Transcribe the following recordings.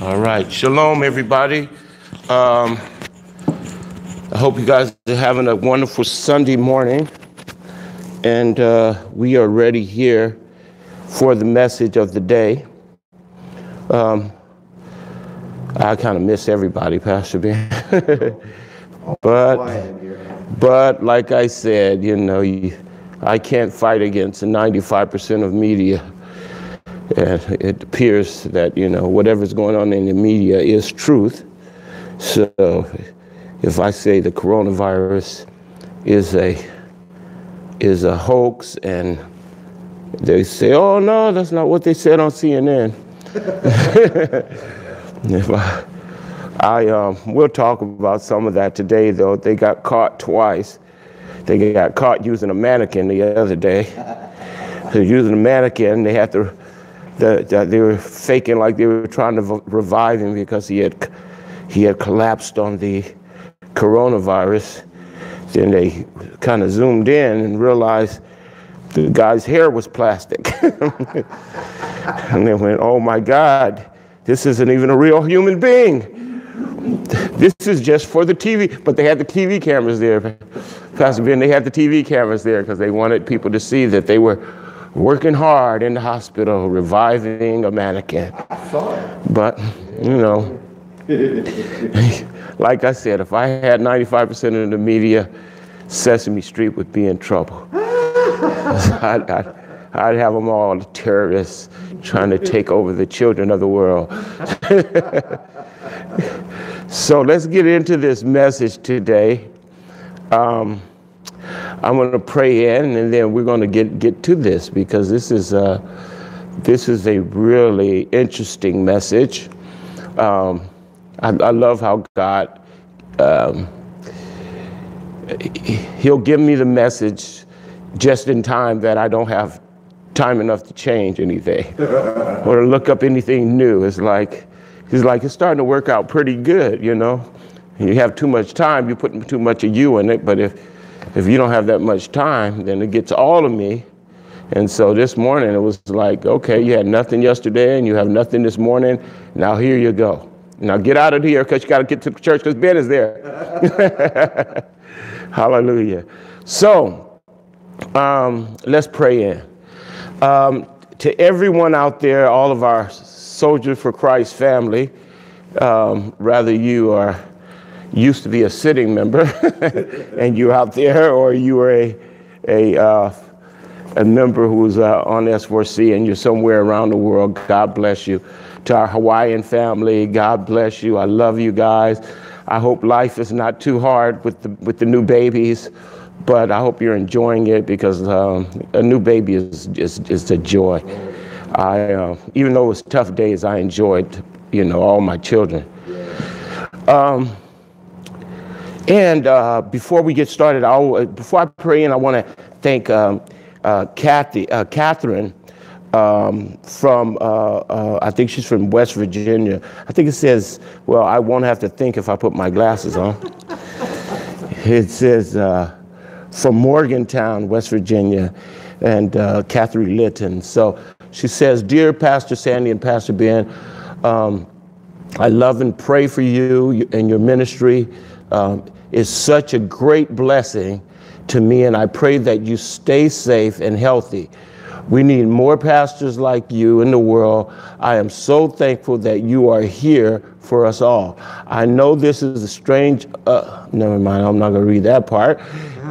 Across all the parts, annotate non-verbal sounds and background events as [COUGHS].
All right. Shalom, everybody. Um, I hope you guys are having a wonderful Sunday morning. And uh, we are ready here for the message of the day. Um, I kind of miss everybody, Pastor Ben. [LAUGHS] but, but like I said, you know, you, I can't fight against 95% of media. And it appears that, you know, whatever's going on in the media is truth. So if I say the coronavirus is a is a hoax and they say, oh no, that's not what they said on CNN. [LAUGHS] if I, I um, we'll talk about some of that today though. They got caught twice. They got caught using a mannequin the other day. [LAUGHS] Using a mannequin, they had to the, they were faking like they were trying to revive him because he had he had collapsed on the coronavirus. Then they kind of zoomed in and realized the guy's hair was plastic. [LAUGHS] and they went, "Oh my God, this isn't even a real human being." This is just for the TV, but they had the TV cameras there. Pastor Ben, they had the TV cameras there because they wanted people to see that they were working hard in the hospital, reviving a mannequin. But, you know, [LAUGHS] like I said, if I had 95% of the media, Sesame Street would be in trouble. [LAUGHS] I'd, I'd, I'd, have them all terrorists trying to take over the children of the world. [LAUGHS] so let's get into this message today. Um, I'm going to pray in, and then we're going to get get to this because this is a this is a really interesting message. Um, I, I, love how God um, He'll give me the message just in time that I don't have time enough to change anything [LAUGHS] or to look up anything new. It's like He's like it's starting to work out pretty good, you know. You have too much time, you put too much of you in it, but if if you don't have that much time, then it gets all of me. And so this morning it was like, okay, you had nothing yesterday and you have nothing this morning. Now here you go. Now get out of here because you got to get to church because Ben is there. [LAUGHS] Hallelujah. So um, let's pray in. Um, to everyone out there, all of our Soldier for Christ family, um, rather you are used to be a sitting member [LAUGHS] and you're out there, or you are a, a, uh, a member who's uh, on S4C and you're somewhere around the world, God bless you. To our Hawaiian family, God bless you. I love you guys. I hope life is not too hard with the, with the new babies, but I hope you're enjoying it because um, a new baby is, is, is a joy. I, uh, even though it was tough days, I enjoyed, you know, all my children. Um, and uh, before we get started, I'll, uh, before I pray in, I want to thank um, uh, Kathy, uh, Catherine um, from, uh, uh, I think she's from West Virginia. I think it says, well, I won't have to think if I put my glasses on. it says from Morgantown, West Virginia, and Catherine Litton. So she says, Dear Pastor Sandy and Pastor Ben, um, I love and pray for you and your ministry. Um, is such a great blessing to me, and I pray that you stay safe and healthy. We need more pastors like you in the world. I am so thankful that you are here for us all. I know this is a strange, uh, never mind, I'm not going to read that part.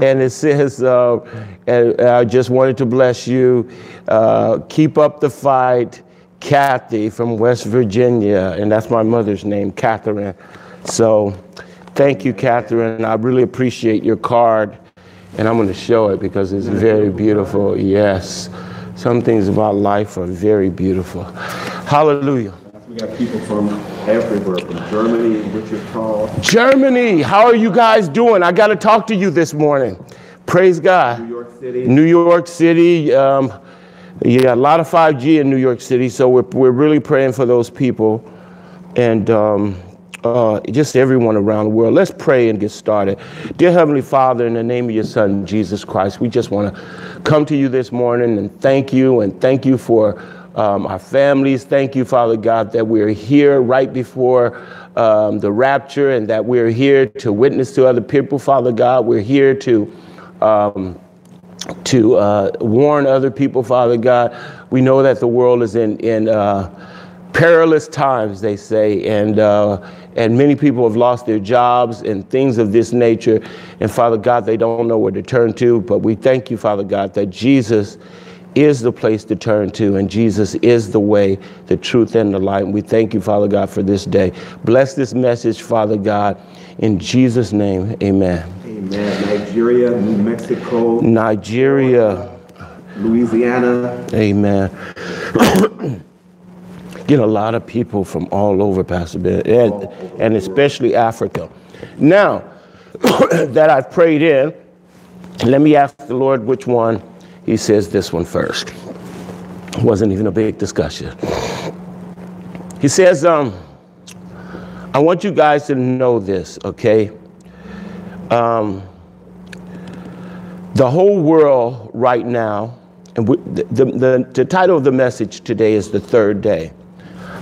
And it says, uh, and I just wanted to bless you. Uh, keep up the fight, Kathy from West Virginia. And that's my mother's name, Catherine. So, Thank you, Catherine. I really appreciate your card. And I'm going to show it because it's very beautiful. Yes. Some things about life are very beautiful. Hallelujah. We got people from everywhere, from Germany, Wichita. Germany, how are you guys doing? I got to talk to you this morning. Praise God. New York City. New York City. Um, yeah, a lot of 5G in New York City, so we're, we're really praying for those people. And um, uh, just everyone around the world. Let's pray and get started. Dear Heavenly Father, in the name of your Son, Jesus Christ, we just want to come to you this morning and thank you and thank you for um, our families. Thank you, Father God, that we're here right before um, the rapture and that we're here to witness to other people, Father God. We're here to. Um, to uh, warn other people, Father God. We know that the world is in, in uh, perilous times, they say, and, uh, and many people have lost their jobs and things of this nature. And Father God, they don't know where to turn to. But we thank you, Father God, that Jesus is the place to turn to, and Jesus is the way, the truth, and the light. And we thank you, Father God, for this day. Bless this message, Father God. In Jesus' name, amen. Amen. Nigeria, New Mexico, Nigeria, Louisiana. amen. Get a lot of people from all over, Pastor Ben, and, and especially Africa. Now [COUGHS] that I've prayed in, let me ask the Lord which one. He says this one first. It Wasn't even a big discussion. He says, um, I want you guys to know this, okay? Um, the whole world right now, and we, the, the, the title of the message today is The Third Day.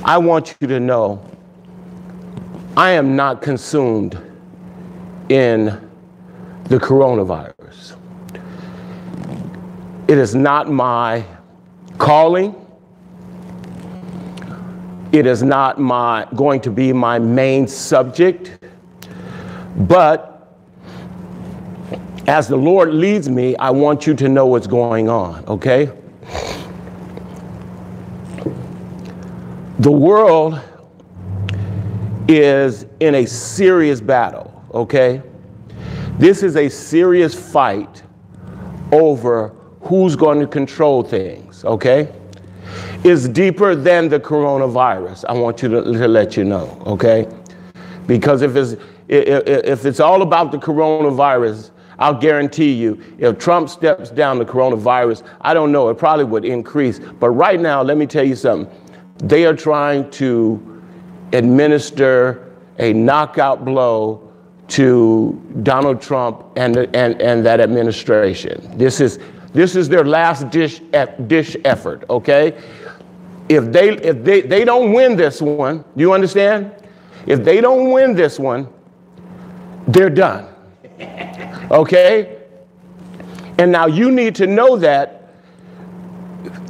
I want you to know I am not consumed in the coronavirus. It is not my calling. It is not my going to be my main subject. But as the Lord leads me, I want you to know what's going on, okay? The world is in a serious battle, okay? This is a serious fight over who's going to control things, okay? Is deeper than the coronavirus. I want you to, to let you know, okay? Because if it's, if it's all about the coronavirus, I'll guarantee you, if Trump steps down the coronavirus, I don't know, it probably would increase. But right now, let me tell you something. They are trying to administer a knockout blow to Donald Trump and, and, and that administration. This is, this is their last dish, dish effort, okay? If they, if they, they don't win this one, you understand? If they don't win this one, they're done. Okay? And now you need to know that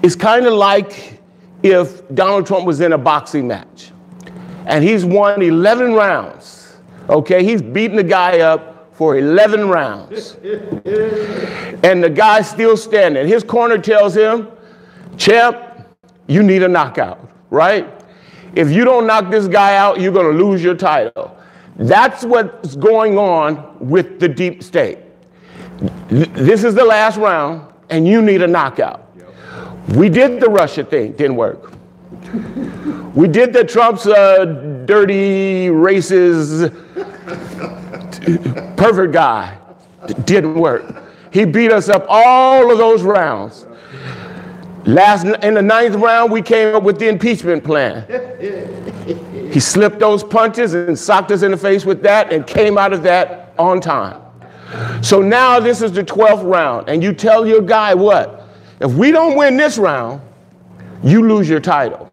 it's kind of like if Donald Trump was in a boxing match and he's won 11 rounds. Okay? He's beating the guy up for 11 rounds. and the guy's still standing. His corner tells him, Champ, you need a knockout, right? If you don't knock this guy out, you're going to lose your title. That's what's going on with the deep state. This is the last round, and you need a knockout. We did the Russia thing, didn't work. We did the Trump's uh, dirty, racist, perfect guy. Didn't work. He beat us up all of those rounds. Last in the ninth round, we came up with the impeachment plan. He slipped those punches and socked us in the face with that and came out of that on time. So now this is the 12th round, and you tell your guy what? If we don't win this round, you lose your title.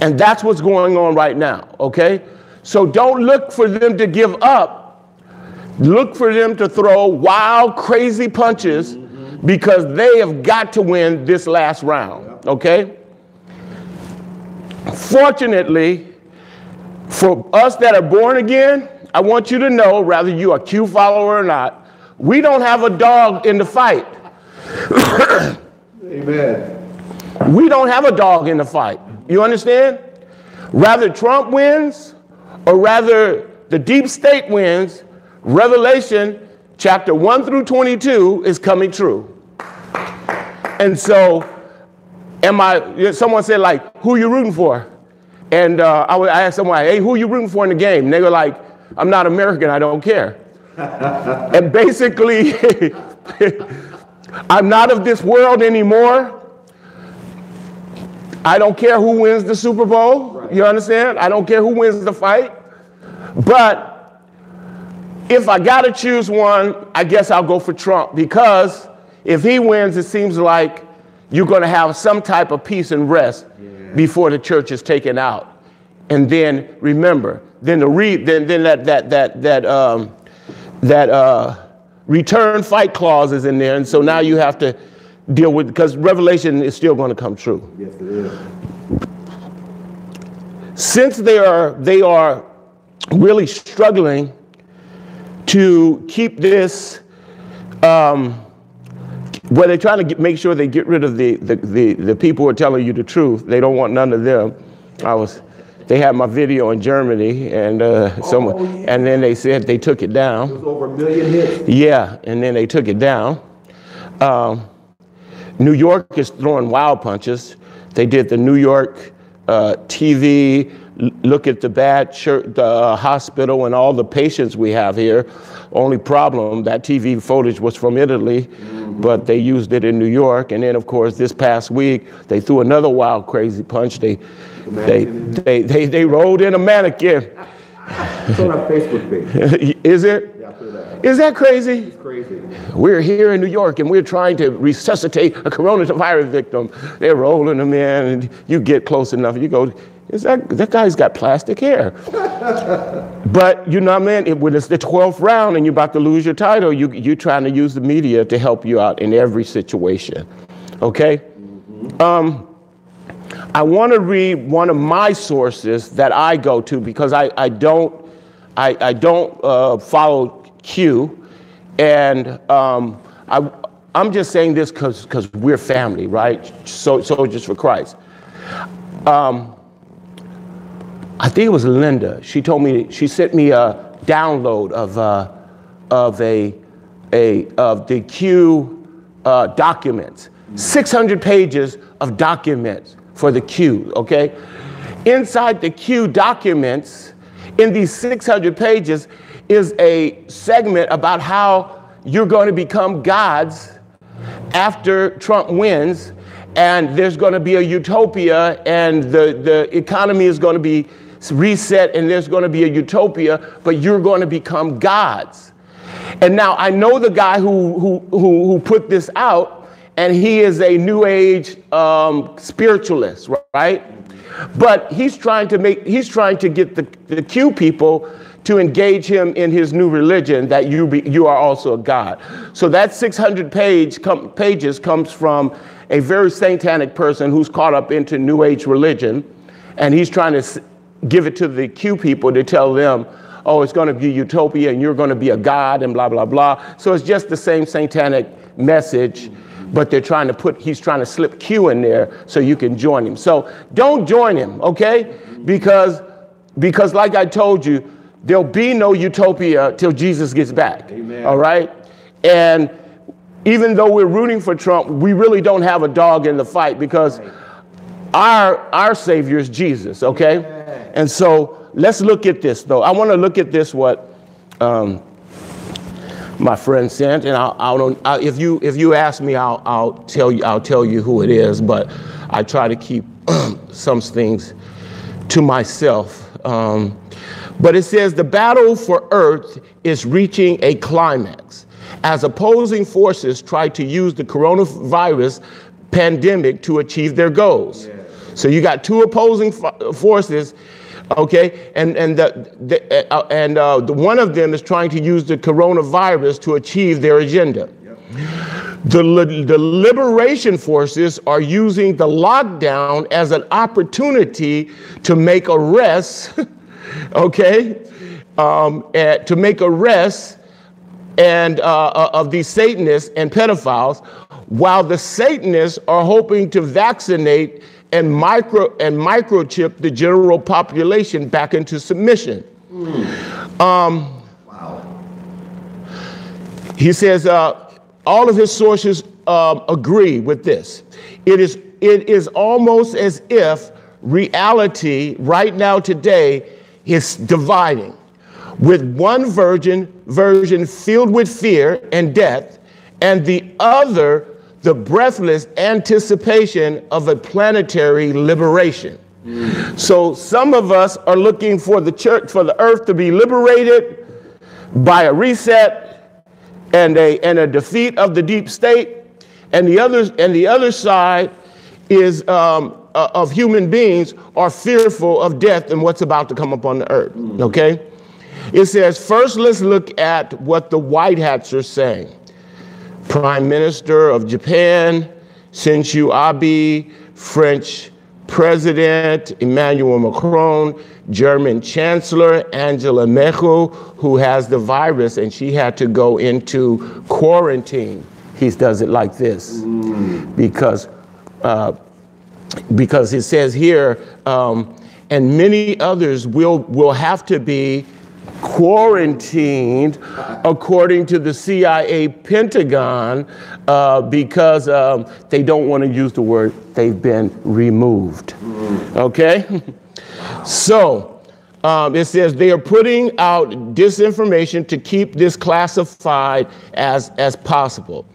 And that's what's going on right now, okay? So don't look for them to give up. Look for them to throw wild, crazy punches mm-hmm. because they have got to win this last round, okay? Fortunately, for us that are born again, I want you to know, whether you are a Q follower or not, we don't have a dog in the fight. [COUGHS] Amen. We don't have a dog in the fight. You understand? Rather Trump wins or rather the deep state wins, Revelation chapter 1 through 22 is coming true. And so, am I, someone said, like, who you rooting for? And uh, I, I asked someone, hey, who you rooting for in the game? And they were like, I'm not American, I don't care. [LAUGHS] and basically, [LAUGHS] I'm not of this world anymore. I don't care who wins the Super Bowl. Right. You understand? I don't care who wins the fight. But if I got to choose one, I guess I'll go for Trump because if he wins, it seems like you're going to have some type of peace and rest before the church is taken out. And then remember, then the re, then then that that that that um, that uh, return fight clauses in there, and so now you have to deal with because Revelation is still going to come true. Yes, it is. Since they are they are really struggling to keep this. Um, where they're trying to get, make sure they get rid of the, the, the, the people who are telling you the truth. They don't want none of them. I was, they had my video in Germany, and uh, someone, Oh, yeah. and then they said they took it It down. was over a million hits. Yeah, and then they took it down. Um, New York is throwing wild punches. They did the New York uh, TV look at the bad church, the uh, hospital and all the patients we have here. Only problem that TV footage was from Italy, but they used it in New York. And then, of course, this past week they threw another wild, crazy punch. They they they they, they rolled in a mannequin. It's on our Facebook page. [LAUGHS] Is it? Yeah, that. Is that crazy? It's crazy. We're here in New York and we're trying to resuscitate a coronavirus victim. They're rolling them in, and you get close enough, you go, is that that guy's got plastic hair? but you know what I mean? It, when it's the 12th round and you're about to lose your title, you you're trying to use the media to help you out in every situation. Okay? Um, I want to read one of my sources that I go to because I, I don't I, I don't uh, follow Q, and um, I I'm just saying this because because we're family, right? So soldiers for Christ. Um, I think it was Linda. She told me she sent me a download of uh, of a a of the Q uh, documents, 600 pages of documents for the Q. Okay, inside the Q documents, in these 600 pages, is a segment about how you're going to become gods after Trump wins, and there's going to be a utopia, and the, the economy is going to be reset, and there's going to be a utopia, but you're going to become gods. And now I know the guy who, who, who, who put this out, and he is a new age um, spiritualist, right? But he's trying to make, he's trying to get the, the Q people to engage him in his new religion that you, be, you are also a God. So that 600 page com, pages comes from a very satanic person who's caught up into New Age religion, and he's trying to give it to the Q people to tell them, oh, it's going to be utopia and you're going to be a God and blah, blah, blah. So it's just the same satanic message, but they're trying to put, he's trying to slip Q in there so you can join him. So don't join him, okay? Because, because like I told you, there'll be no utopia till Jesus gets back. Amen. All right? And even though we're rooting for Trump, we really don't have a dog in the fight because our our savior is Jesus, okay? And so let's look at this though. I want to look at this what um, my friend sent, and I'll, I don't. I, if you if you ask me, I'll I'll tell you I'll tell you who it is. But I try to keep [CLEARS THROAT] some things to myself. Um, but it says the battle for Earth is reaching a climax as opposing forces try to use the coronavirus pandemic to achieve their goals. So you got two opposing forces, okay, and and the, the uh, and uh, the one of them is trying to use the coronavirus to achieve their agenda. The, li- the liberation forces are using the lockdown as an opportunity to make arrests, [LAUGHS] okay, um, eh, to make arrests and uh, uh, of these Satanists and pedophiles, while the Satanists are hoping to vaccinate and micro and microchip the general population back into submission. Um, He says uh, all of his sources um, agree with this. It is, it is almost as if reality right now today is dividing, with one virgin version filled with fear and death, and the other the breathless anticipation of a planetary liberation. So some of us are looking for the church, for the earth to be liberated by a reset and a, and a defeat of the deep state. and the others, and the other side is um, uh, of human beings are fearful of death and what's about to come upon the earth. Okay, it says first let's look at what the white hats are saying. Prime Minister of Japan, Shinzo Abe, French President Emmanuel Macron, German Chancellor Angela Merkel, who has the virus and she had to go into quarantine. He does it like this because uh, because it says here, um, and many others will will have to be quarantined according to the CIA Pentagon uh, because um, they don't want to use the word they've been removed. Okay? [LAUGHS] so um, it says they are putting out disinformation to keep this classified as, as possible.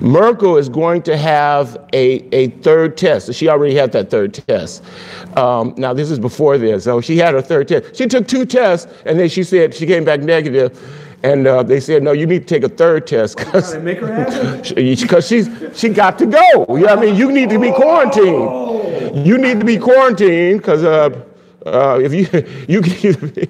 Merkel is going to have a, a third test. She already had that third test. Um, now, this is before this. So she had her third test. She took two tests, and then she said she came back negative, And uh, they said, no, you need to take a third test because They make her happen? [LAUGHS] she's she got to go. You know what I mean? You need to be quarantined. You need to be quarantined because uh, uh, if you [LAUGHS] you can either be,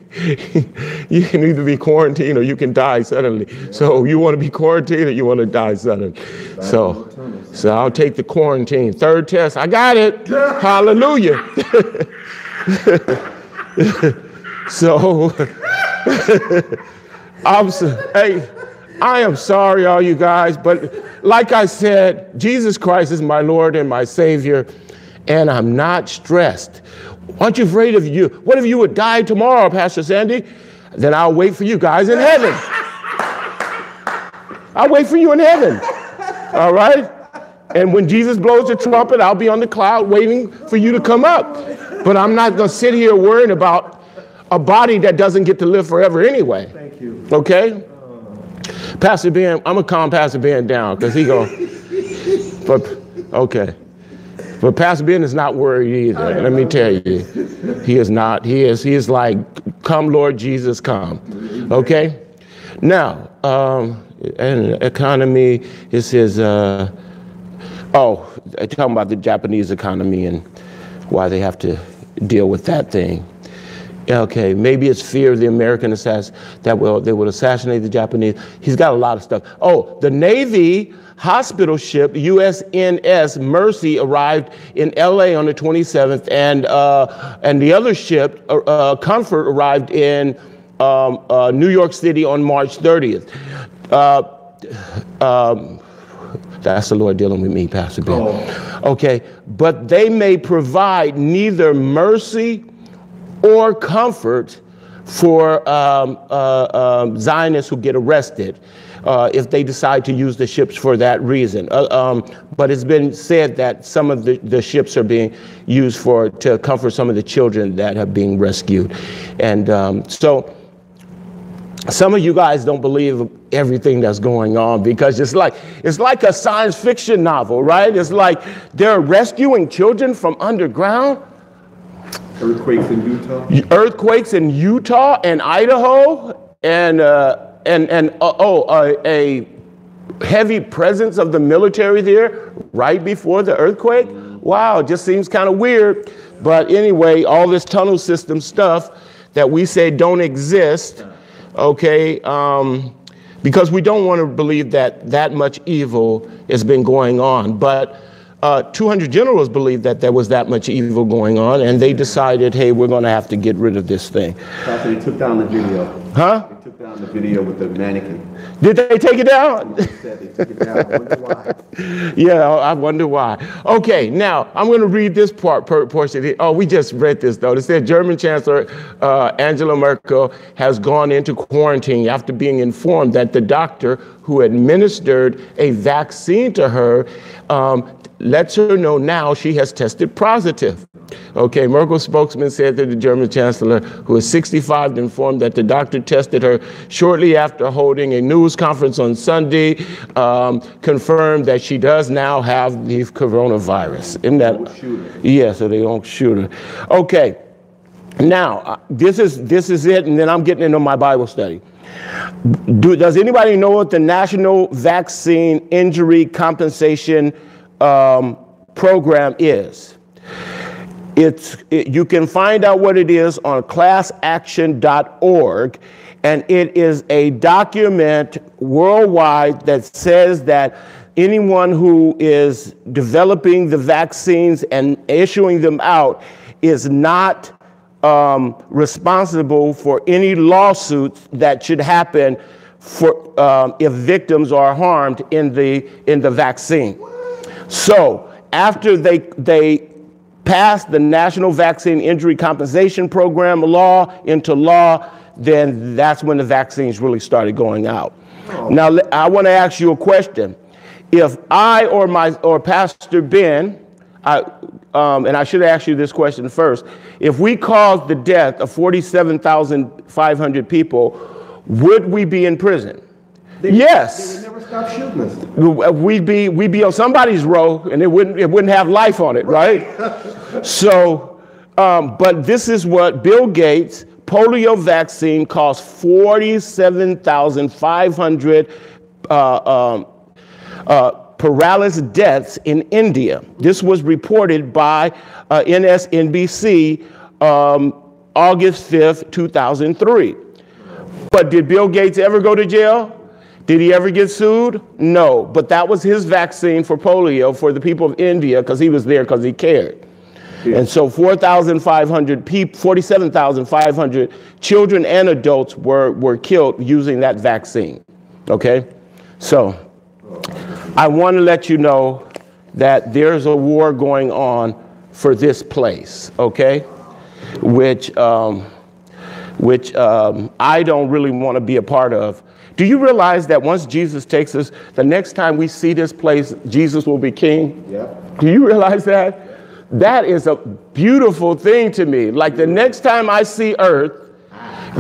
[LAUGHS] you can either be quarantined or you can die suddenly. So you want to be quarantined or you want to die suddenly. So so I'll take the quarantine. Third test, I got it. [LAUGHS] Hallelujah. so I'm so, hey, I am sorry, all you guys, but like I said, Jesus Christ is my Lord and my Savior, and I'm not stressed. Aren't you afraid of you? What if you would die tomorrow, Pastor Sandy? Then I'll wait for you guys in heaven. I'll wait for you in heaven. All right? And when Jesus blows the trumpet, I'll be on the cloud waiting for you to come up. But I'm not going to sit here worrying about a body that doesn't get to live forever anyway. Thank you. Okay? Pastor Ben, I'm gonna calm Pastor Ben down because he go, but okay. But Pastor Ben is not worried either. Let me tell you, he is not. He is. He is like, "Come, Lord Jesus, come." Okay. Now, um, and economy. is his. uh, oh, talking about the Japanese economy and why they have to deal with that thing. Okay, maybe it's fear of the American assass that will they will assassinate the Japanese. He's got a lot of stuff. Oh, the Navy hospital ship USNS Mercy arrived in LA on the 27th, and uh, and the other ship uh, uh, Comfort arrived in um, uh, New York City on March 30th. Uh, um, that's the Lord dealing with me, Pastor Ben. Okay, but they may provide neither mercy or comfort for um, uh, um, Zionists who get arrested uh, if they decide to use the ships for that reason. Uh, um, but it's been said that some of the, the ships are being used for to comfort some of the children that are being rescued. And um, so some of you guys don't believe everything that's going on because it's like it's like a science fiction novel, right? It's like they're rescuing children from underground Earthquakes in Utah? earthquakes in Utah and Idaho, and uh, and and uh, oh, uh, a heavy presence of the military there right before the earthquake. Wow, just seems kind of weird. But anyway, all this tunnel system stuff that we say don't exist, okay, um, because we don't want to believe that that much evil has been going on. But uh, 200 generals believed that there was that much evil going on, and they decided, hey, we're going to have to get rid of this thing. Pastor, they took down the video. Huh? Down the video with the mannequin. Did they take it down? They took it down. I wonder why. [LAUGHS] yeah, I wonder why. Okay, now I'm going to read this part per portion. here. Oh, we just read this though. It said German Chancellor uh, Angela Merkel has gone into quarantine after being informed that the doctor who administered a vaccine to her um, lets her know now she has tested positive. Okay, Merkel's spokesman said that the German chancellor, who is 65, informed that the doctor tested her shortly after holding a news conference on Sunday, um, confirmed that she does now have the coronavirus. Isn't that? shoot her. Yeah, so they don't shoot her. Okay, now uh, this is this is it, and then I'm getting into my Bible study. Do, does anybody know what the National Vaccine Injury Compensation um, Program is? It's, it, you can find out what it is on classaction.org, and it is a document worldwide that says that anyone who is developing the vaccines and issuing them out is not um, responsible for any lawsuits that should happen for um, if victims are harmed in the in the vaccine. So after they they passed the National Vaccine Injury Compensation Program law into law, then that's when the vaccines really started going out. Oh. Now I want to ask you a question. If I or my or Pastor Ben I, um, and I should ask you this question first. If we caused the death of 47,500 people, would we be in prison? They, yes. They would never stop shooting us. We'd be, we'd be on somebody's row and it wouldn't, it wouldn't have life on it, right? so, um, but this is what Bill Gates, polio vaccine cost 47,500 uh, um, uh, paralysis deaths in India. This was reported by uh, MSNBC um, August 5th, 2003. But did Bill Gates ever go to jail? Did he ever get sued? No, but that was his vaccine for polio for the people of India because he was there because he cared. Yeah. And so 4,500 people, 47,500 children and adults were, were killed using that vaccine. Okay? So I want to let you know that there's a war going on for this place, okay? Which, um, which um, I don't really want to be a part of. Do you realize that once Jesus takes us, the next time we see this place, Jesus will be king? Yeah. Do you realize that? That is a beautiful thing to me. Like the next time I see earth,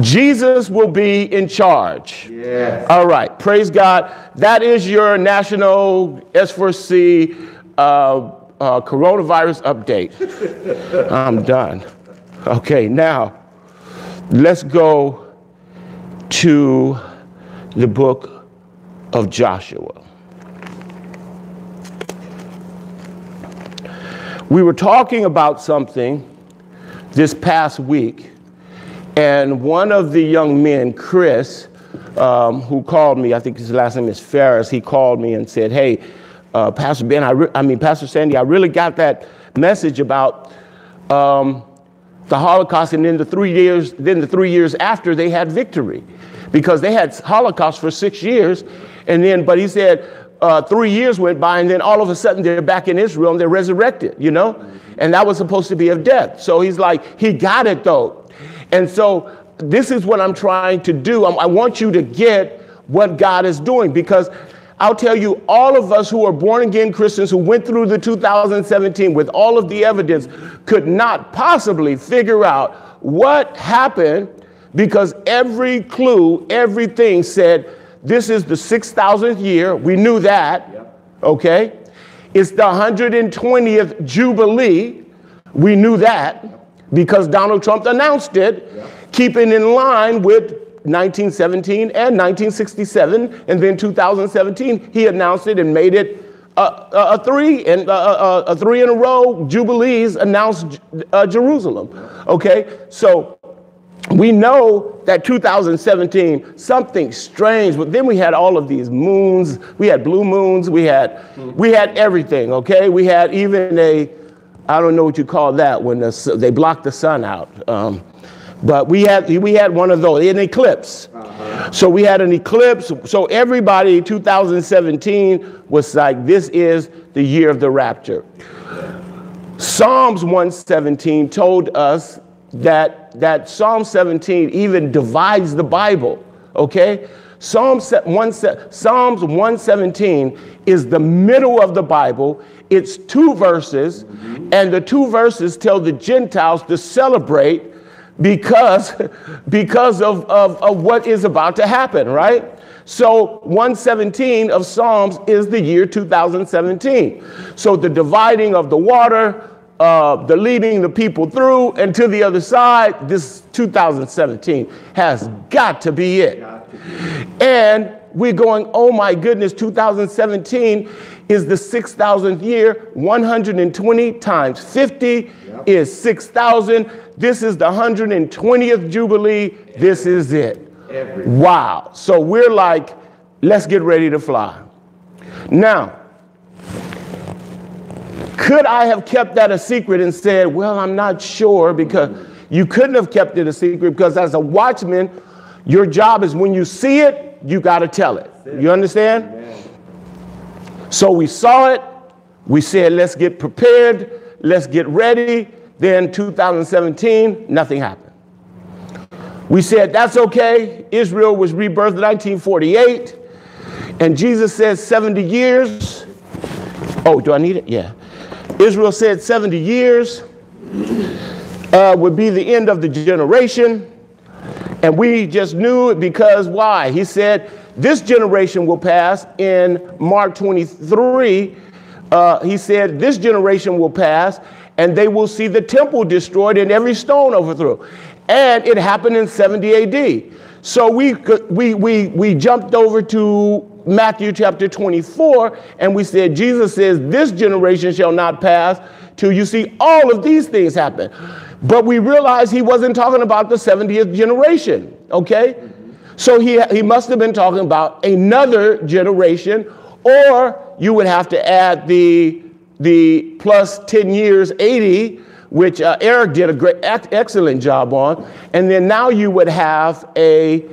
Jesus will be in charge. Yes. All right. Praise God. That is your national S4C uh, uh, coronavirus update. [LAUGHS] I'm done. Okay, now let's go to the book of Joshua. We were talking about something this past week and one of the young men, Chris, um, who called me, I think his last name is Ferris, he called me and said, Hey, uh, Pastor Ben, I, I mean, Pastor Sandy, I really got that message about um, the Holocaust, and then the three years, then the three years after they had victory, because they had Holocaust for six years, and then, but he said, uh, three years went by, and then all of a sudden they're back in Israel and they're resurrected, you know? And that was supposed to be of death. So he's like, he got it though. And so this is what I'm trying to do. I want you to get what God is doing because I'll tell you, all of us who are born again Christians who went through the 2017 with all of the evidence could not possibly figure out what happened because every clue, everything said, this is the 6,000th year. We knew that, okay? It's the 120th Jubilee. We knew that because Donald Trump announced it, keeping in line with 1917 and 1967, and then 2017 he announced it and made it a, a, a three and a, a, three in a row jubilees announced uh, Jerusalem. Okay, so we know that 2017 something strange, but then we had all of these moons. We had blue moons. We had we had everything. Okay, we had even a I don't know what you call that when the, they block the sun out. Um, but we had we had one of those, an eclipse. Uh-huh. So we had an eclipse. So everybody, 2017 was like, this is the year of the rapture. Psalms 117 told us that that Psalm 17 even divides the Bible. Okay, Psalms 117 is the middle of the Bible. It's two verses, mm-hmm. and the two verses tell the Gentiles to celebrate because, [LAUGHS] because of, of, of what is about to happen, right? So 117 of Psalms is the year 2017. So the dividing of the water, uh, the leading the people through and to the other side, this 2017 has got to be it. And we're going, oh my goodness, 2017 is the 6,000th year, 120 times 50 is 6,000. This is the 120th Jubilee. This is it. Wow. So we're like, let's get ready to fly. Now, could I have kept that a secret and said, well, I'm not sure because you couldn't have kept it a secret because as a watchman, your job is when you see it, you got to tell it. You understand? So we saw it. We said, let's get prepared. Let's get ready. Then 2017, nothing happened. We said, that's okay. Israel was rebirthed in 1948. And Jesus said 70 years. Oh, do I need it? Yeah. Israel said 70 years uh, would be the end of the generation. And we just knew it because why? He said, This generation will pass in Mark 23. Uh, he said, This generation will pass and they will see the temple destroyed and every stone overthrown. And it happened in 70 AD. So we, we, we, we jumped over to Matthew chapter 24 and we said, Jesus says, This generation shall not pass till you see all of these things happen. But we realized he wasn't talking about the 70th generation, okay? So he, he must have been talking about another generation, or you would have to add the, the plus 10 years, 80, which uh, Eric did a great, excellent job on. And then now you would have a,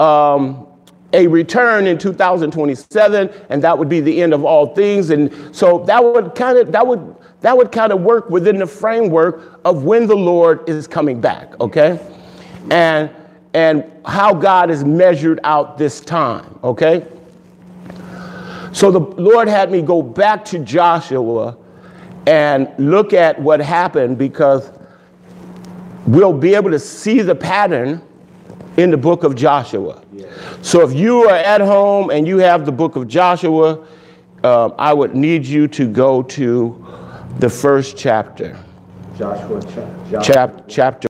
um, a return in 2027, and that would be the end of all things. And so that would kind of, that would, that would kind of work within the framework of when the Lord is coming back, okay? And and how God has measured out this time, okay? So the Lord had me go back to Joshua and look at what happened because we'll be able to see the pattern in the book of Joshua. So if you are at home and you have the book of Joshua, uh, I would need you to go to the first chapter. Joshua, cha- Chap- chapter.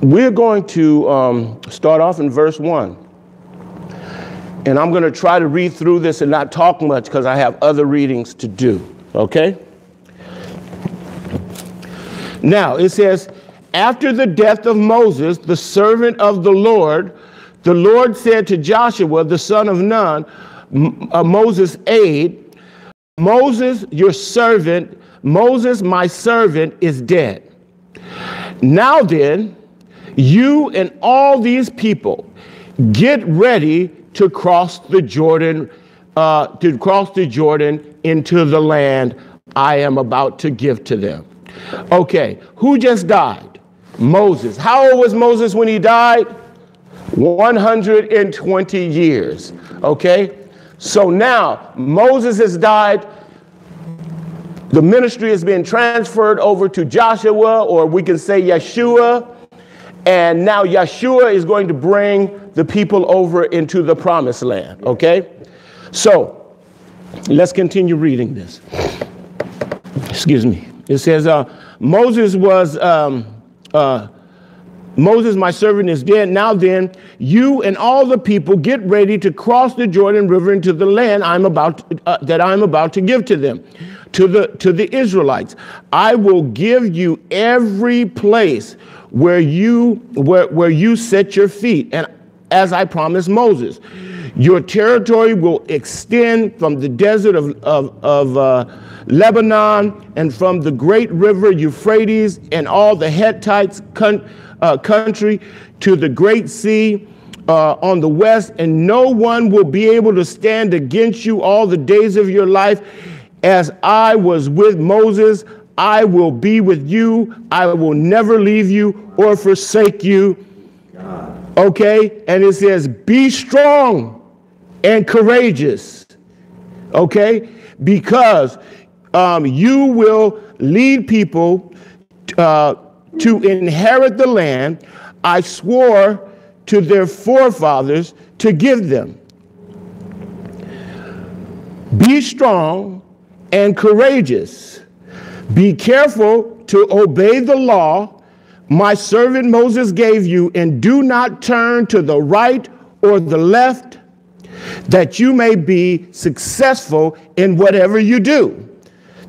We're going to um, start off in verse 1. And I'm going to try to read through this and not talk much because I have other readings to do. Okay? Now, it says, After the death of Moses, the servant of the Lord, the Lord said to Joshua, the son of Nun, uh, Moses' aide, Moses, your servant, Moses, my servant, is dead. Now then, you and all these people get ready to cross the Jordan, uh, to cross the Jordan into the land I am about to give to them. Okay, who just died? Moses. How old was Moses when he died? 120 years. Okay, so now Moses has died. The ministry has been transferred over to Joshua, or we can say Yeshua. And now Yeshua is going to bring the people over into the promised land. Okay? So let's continue reading this. Excuse me. It says, uh, Moses was. Um, uh, Moses, my servant, is dead. Now then, you and all the people get ready to cross the Jordan River into the land I'm about uh, that I'm about to give to them, to the to the Israelites. I will give you every place where you where, where you set your feet, and as I promised Moses, your territory will extend from the desert of of, of uh, Lebanon and from the great river Euphrates and all the Hittites. Con- uh, country to the great sea uh, on the west, and no one will be able to stand against you all the days of your life. As I was with Moses, I will be with you. I will never leave you or forsake you. Okay? And it says, Be strong and courageous. Okay? Because um, you will lead people. Uh, to inherit the land I swore to their forefathers to give them. Be strong and courageous. Be careful to obey the law my servant Moses gave you, and do not turn to the right or the left, that you may be successful in whatever you do.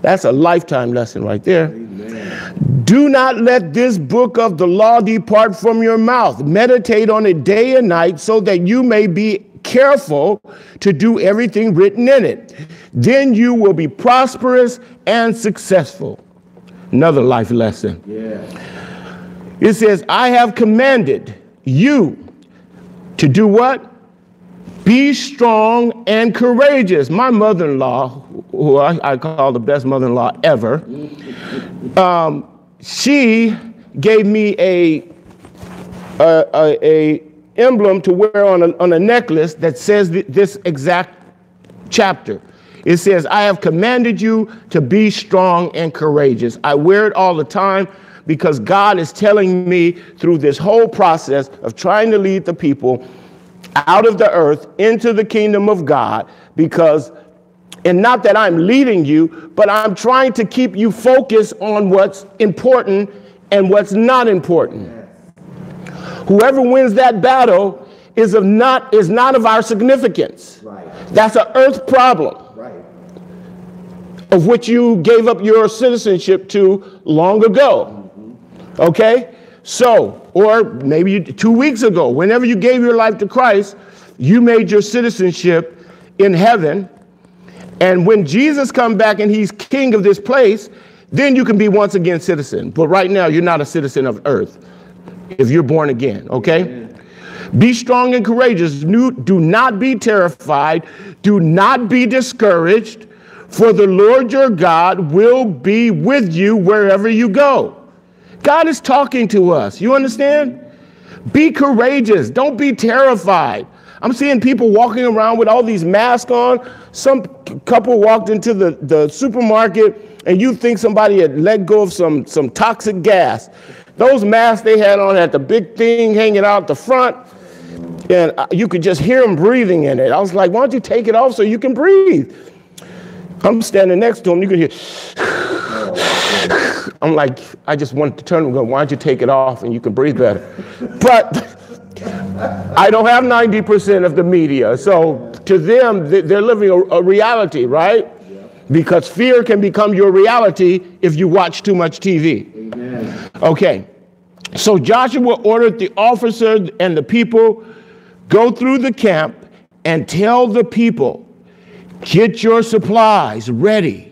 That's a lifetime lesson right there. Amen. Do not let this book of the law depart from your mouth. Meditate on it day and night so that you may be careful to do everything written in it. Then you will be prosperous and successful. Another life lesson. Yeah. It says, I have commanded you to do what? Be strong and courageous. My mother in law, who I, I, call the best mother in law ever, um, she gave me a, a, a, a, emblem to wear on a, on a necklace that says th- this exact chapter. It says, I have commanded you to be strong and courageous. I wear it all the time because God is telling me through this whole process of trying to lead the people out of the earth into the kingdom of God because, and not that I'm leading you, but I'm trying to keep you focused on what's important and what's not important. Whoever wins that battle is of not is not of our significance. Right. That's an earth problem. Right. Of which you gave up your citizenship to long ago. Okay? So, or maybe you, two weeks ago, whenever you gave your life to Christ, you made your citizenship in heaven. And when Jesus comes back and he's king of this place, then you can be once again citizen. But right now, you're not a citizen of earth if you're born again, okay? Be strong and courageous. Do not be terrified. Do not be discouraged, for the Lord your God will be with you wherever you go. God is talking to us. You understand? Be courageous. Don't be terrified. I'm seeing people walking around with all these masks on. Some couple walked into the, the supermarket and you think somebody had let go of some, some toxic gas. Those masks they had on had the big thing hanging out the front, and uh, you could just hear them breathing in it. I was like, why don't you take it off so you can breathe? I'm standing next to him, you can hear. [SIGHS] I'm like, I just wanted to turn and go, why don't you take it off and you can breathe better? But I don't have 90% of the media. So to them, they're living a, a reality, right? Because fear can become your reality if you watch too much TV. Amen. Okay. So Joshua ordered the officers and the people go through the camp and tell the people, get your supplies ready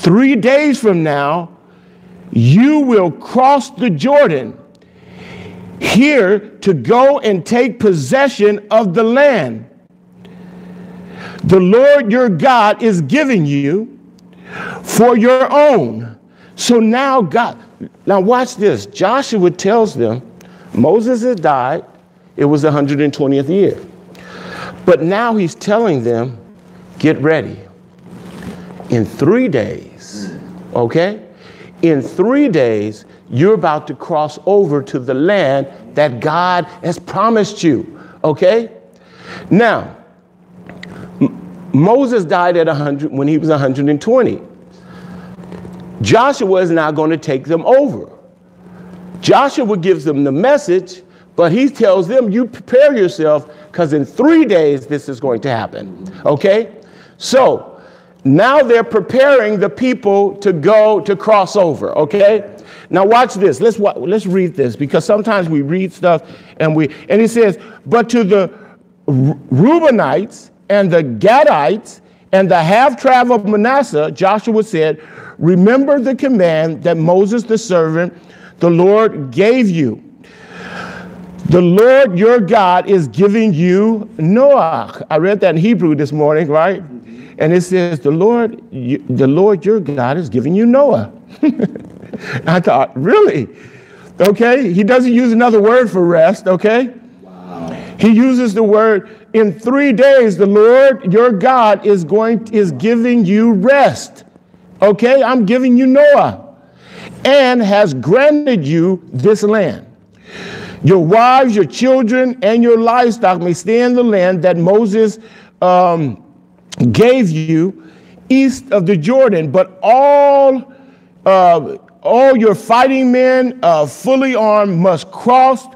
Three days from now, you will cross the Jordan here to go and take possession of the land. The Lord your God is giving you for your own. So now, God, now watch this. Joshua tells them Moses has died, it was the 120th year. But now he's telling them, get ready. In three days, Okay? In three days, you're about to cross over to the land that God has promised you. Okay? Now, M- Moses died at 100 when he was 120. Joshua is now going to take them over. Joshua gives them the message, but he tells them, You prepare yourself because in three days this is going to happen. Okay? So, now they're preparing the people to go to cross over, okay? Now watch this. Let's let's read this because sometimes we read stuff and we and he says, "But to the Reubenites and the Gadites and the half tribe of Manasseh, Joshua said, Remember the command that Moses the servant, the Lord gave you. The Lord your God is giving you Noah. I read that in Hebrew this morning, right? And it says, the Lord, you, the Lord your God is giving you Noah. [LAUGHS] I thought, really? Okay, he doesn't use another word for rest, okay? Wow. He uses the word in three days, the Lord your God is going is giving you rest. Okay, I'm giving you Noah and has granted you this land. Your wives, your children, and your livestock may stay in the land that Moses um, gave you east of the Jordan, but all uh, all your fighting men, uh, fully armed, must cross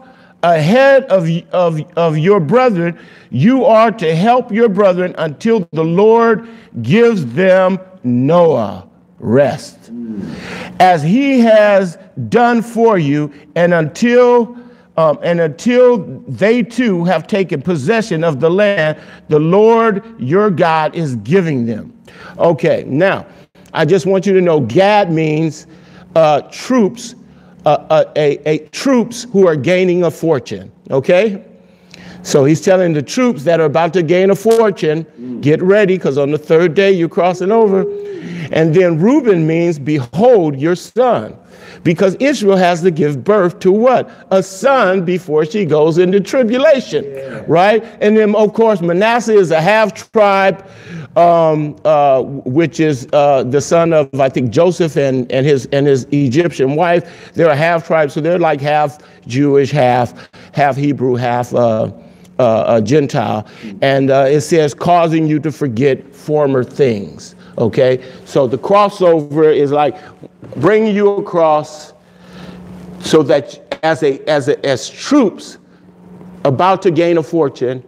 ahead of, of, of your brethren. You are to help your brethren until the Lord gives them Noah rest. As he has done for you, and until um, and until they too have taken possession of the land the Lord your God is giving them. Okay, now I just want you to know Gad means uh, troops, uh, uh, a, a troops who are gaining a fortune. Okay, so he's telling the troops that are about to gain a fortune, get ready because on the third day you're crossing over. And then Reuben means, behold your son because Israel has to give birth to what? A son before she goes into tribulation, yeah. right? And then, of course, Manasseh is a half tribe, um, uh, which is uh, the son of, I think, Joseph and, and, his, and his Egyptian wife. They're a half tribe, so they're like half Jewish, half, half Hebrew, half. Uh, uh, Gentile, and uh, it says causing you to forget former things. Okay, so the crossover is like bringing you across so that as a as a, as troops about to gain a fortune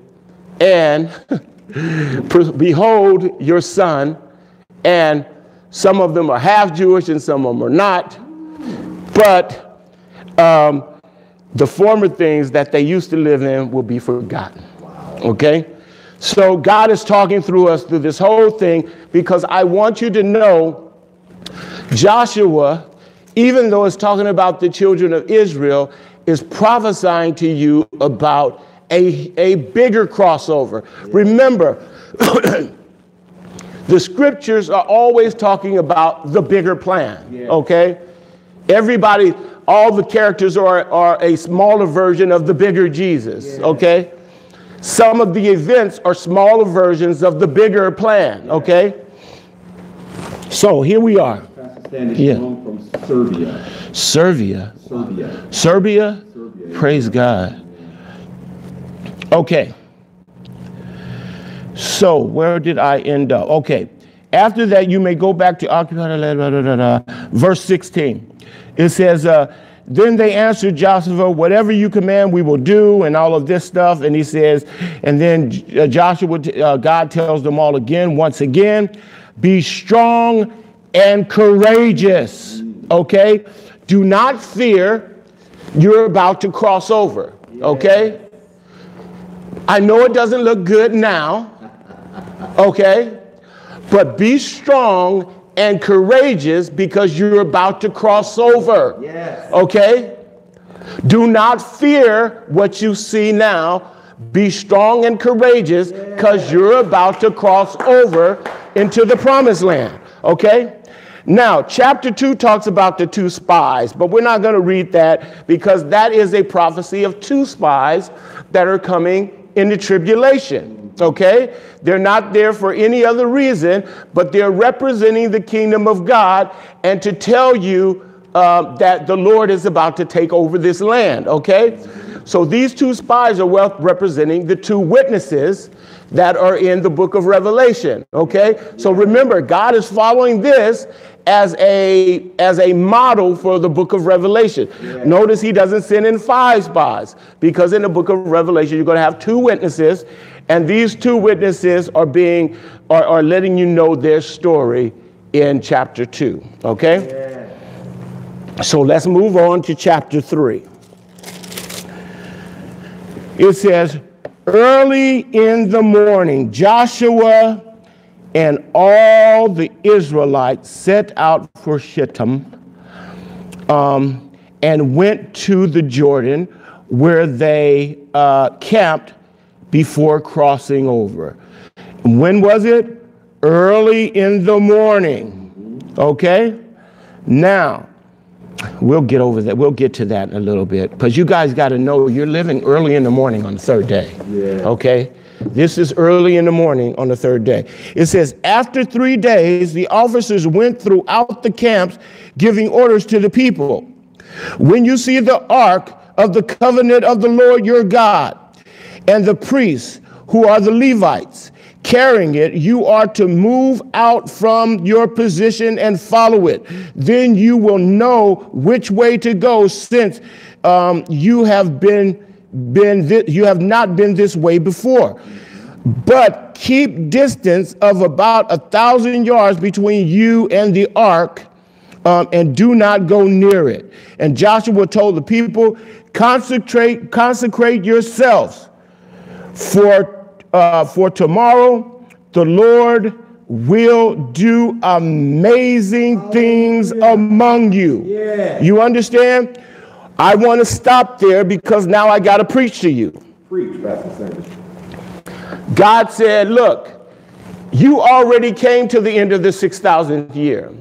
and [LAUGHS] behold your son and some of them are half jewish and some of them are not. But um, the former things that they used to live in will be forgotten okay so god is talking through us through this whole thing because i want you to know Joshua, even though it's talking about the children of Israel, is prophesying to you about a, a bigger crossover. Remember, [CLEARS THROAT] the scriptures are always talking about the bigger plan, yeah. okay? Everybody, all the characters are, are a smaller version of the bigger Jesus, yeah. okay? Some of the events are smaller versions of the bigger plan, okay? So here we are. yeah. from Serbia. Serbia. Serbia. Serbia? Serbia. Praise God. Okay. So where did I end up? Okay. After that, you may go back to occupy, verse 16. It says, uh, then they answered Joshua, whatever you command, we will do, and all of this stuff. And he says, and then uh, Joshua, uh, God tells them all again, once again, be strong and courageous. Okay? Do not fear. You're about to cross over. Okay? I know it doesn't look good now. Okay? But be strong and courageous because you're about to cross over. Yes. Okay? Do not fear what you see now. Be strong and courageous because you're about to cross over into the promised land. Okay? Now, chapter 2 talks about the two spies, but we're not going to read that because that is a prophecy of two spies that are coming in the tribulation. Okay? They're not there for any other reason, but they're representing the kingdom of God and to tell you uh, that the Lord is about to take over this land. Okay? So these two spies are well representing the two witnesses that are in the book of Revelation. Okay? So remember, God is following this as a as a model for the book of Revelation. Yeah. Notice he doesn't send in five spies because in the book of Revelation you're going to have two witnesses and these two witnesses are being are, are letting you know their story in chapter 2, okay? Yeah. So let's move on to chapter 3. It says early in the morning Joshua and all the Israelites set out for Shittim um, and went to the Jordan where they uh, camped before crossing over. When was it? Early in the morning. Okay? Now, we'll get over that. We'll get to that in a little bit because you guys got to know you're living early in the morning on the third day. Yeah. Okay? This is early in the morning on the third day. It says, After three days, the officers went throughout the camps giving orders to the people. When you see the ark of the covenant of the Lord your God and the priests who are the Levites carrying it, you are to move out from your position and follow it. Then you will know which way to go since um, you have been been th- you have not been this way before. But keep distance of about a thousand yards between you and the ark, um, and do not go near it. And Joshua told the people, consecrate consecrate yourselves for uh, for tomorrow. The Lord will do amazing things among you. Yeah. You understand? I want to stop there because now I got to preach to you. Preach, Pastor Sanders. God said, Look, you already came to the end of the 6,000th year.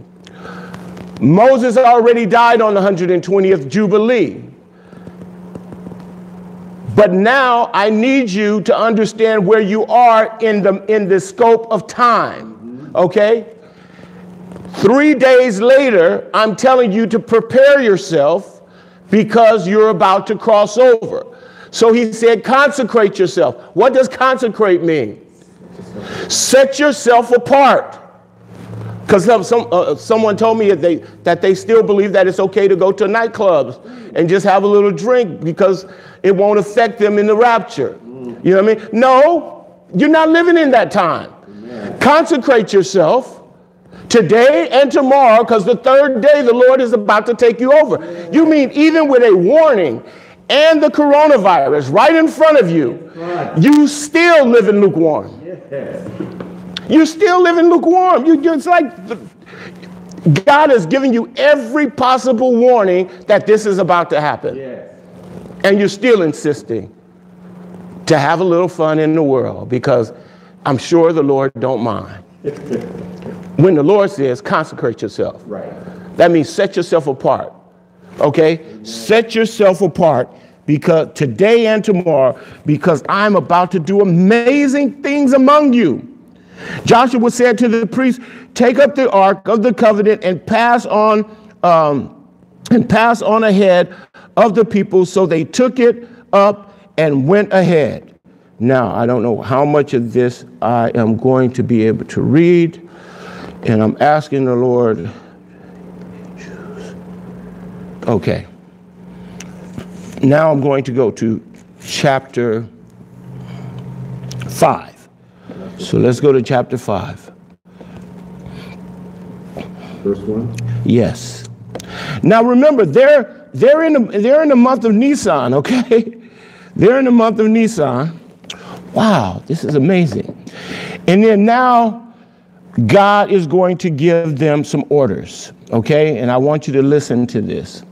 Moses already died on the 120th Jubilee. But now I need you to understand where you are in the, in the scope of time. Okay? Three days later, I'm telling you to prepare yourself because you're about to cross over. So he said, consecrate yourself. What does consecrate mean? Set yourself apart. Because some, some, uh, someone told me that they, that they still believe that it's okay to go to nightclubs and just have a little drink because it won't affect them in the rapture. You know what I mean? No, you're not living in that time. Consecrate yourself today and tomorrow because the third day the Lord is about to take you over. You mean even with a warning and the coronavirus right in front of you, you still live in lukewarm. You still live in lukewarm. You, it's like the, God is giving you every possible warning that this is about to happen. And you're still insisting to have a little fun in the world because I'm sure the Lord don't mind. [LAUGHS] when the Lord says consecrate yourself, Right. that means set yourself apart. Okay? Set yourself apart because today and tomorrow, because I'm about to do amazing things among you. Joshua said to the priests, Take up the ark of the covenant and pass on um, and pass on ahead of the people. So they took it up and went ahead. Now, I don't know how much of this I am going to be able to read, and I'm asking the Lord. Okay. Now I'm going to go to chapter 5. So let's go to chapter 5. Verse 1. Yes. Now remember, they're they're in the they're in the month of Nisan, okay? [LAUGHS] They're in the month of Nisan. Wow, this is amazing. And then now God is going to give them some orders, okay? And I want you to listen to this.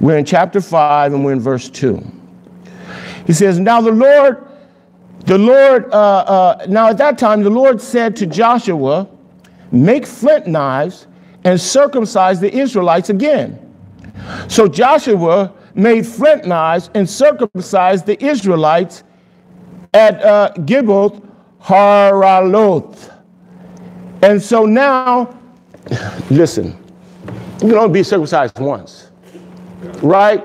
We're in chapter 5 and we're in verse 2. He says, Now the Lord, the Lord, uh, uh, now at that time, the Lord said to Joshua, Make flint knives and circumcise the Israelites again. So Joshua made flint knives and circumcised the Israelites at uh, Gibeath Haaraloth. And so now, listen, you can only be circumcised once, right?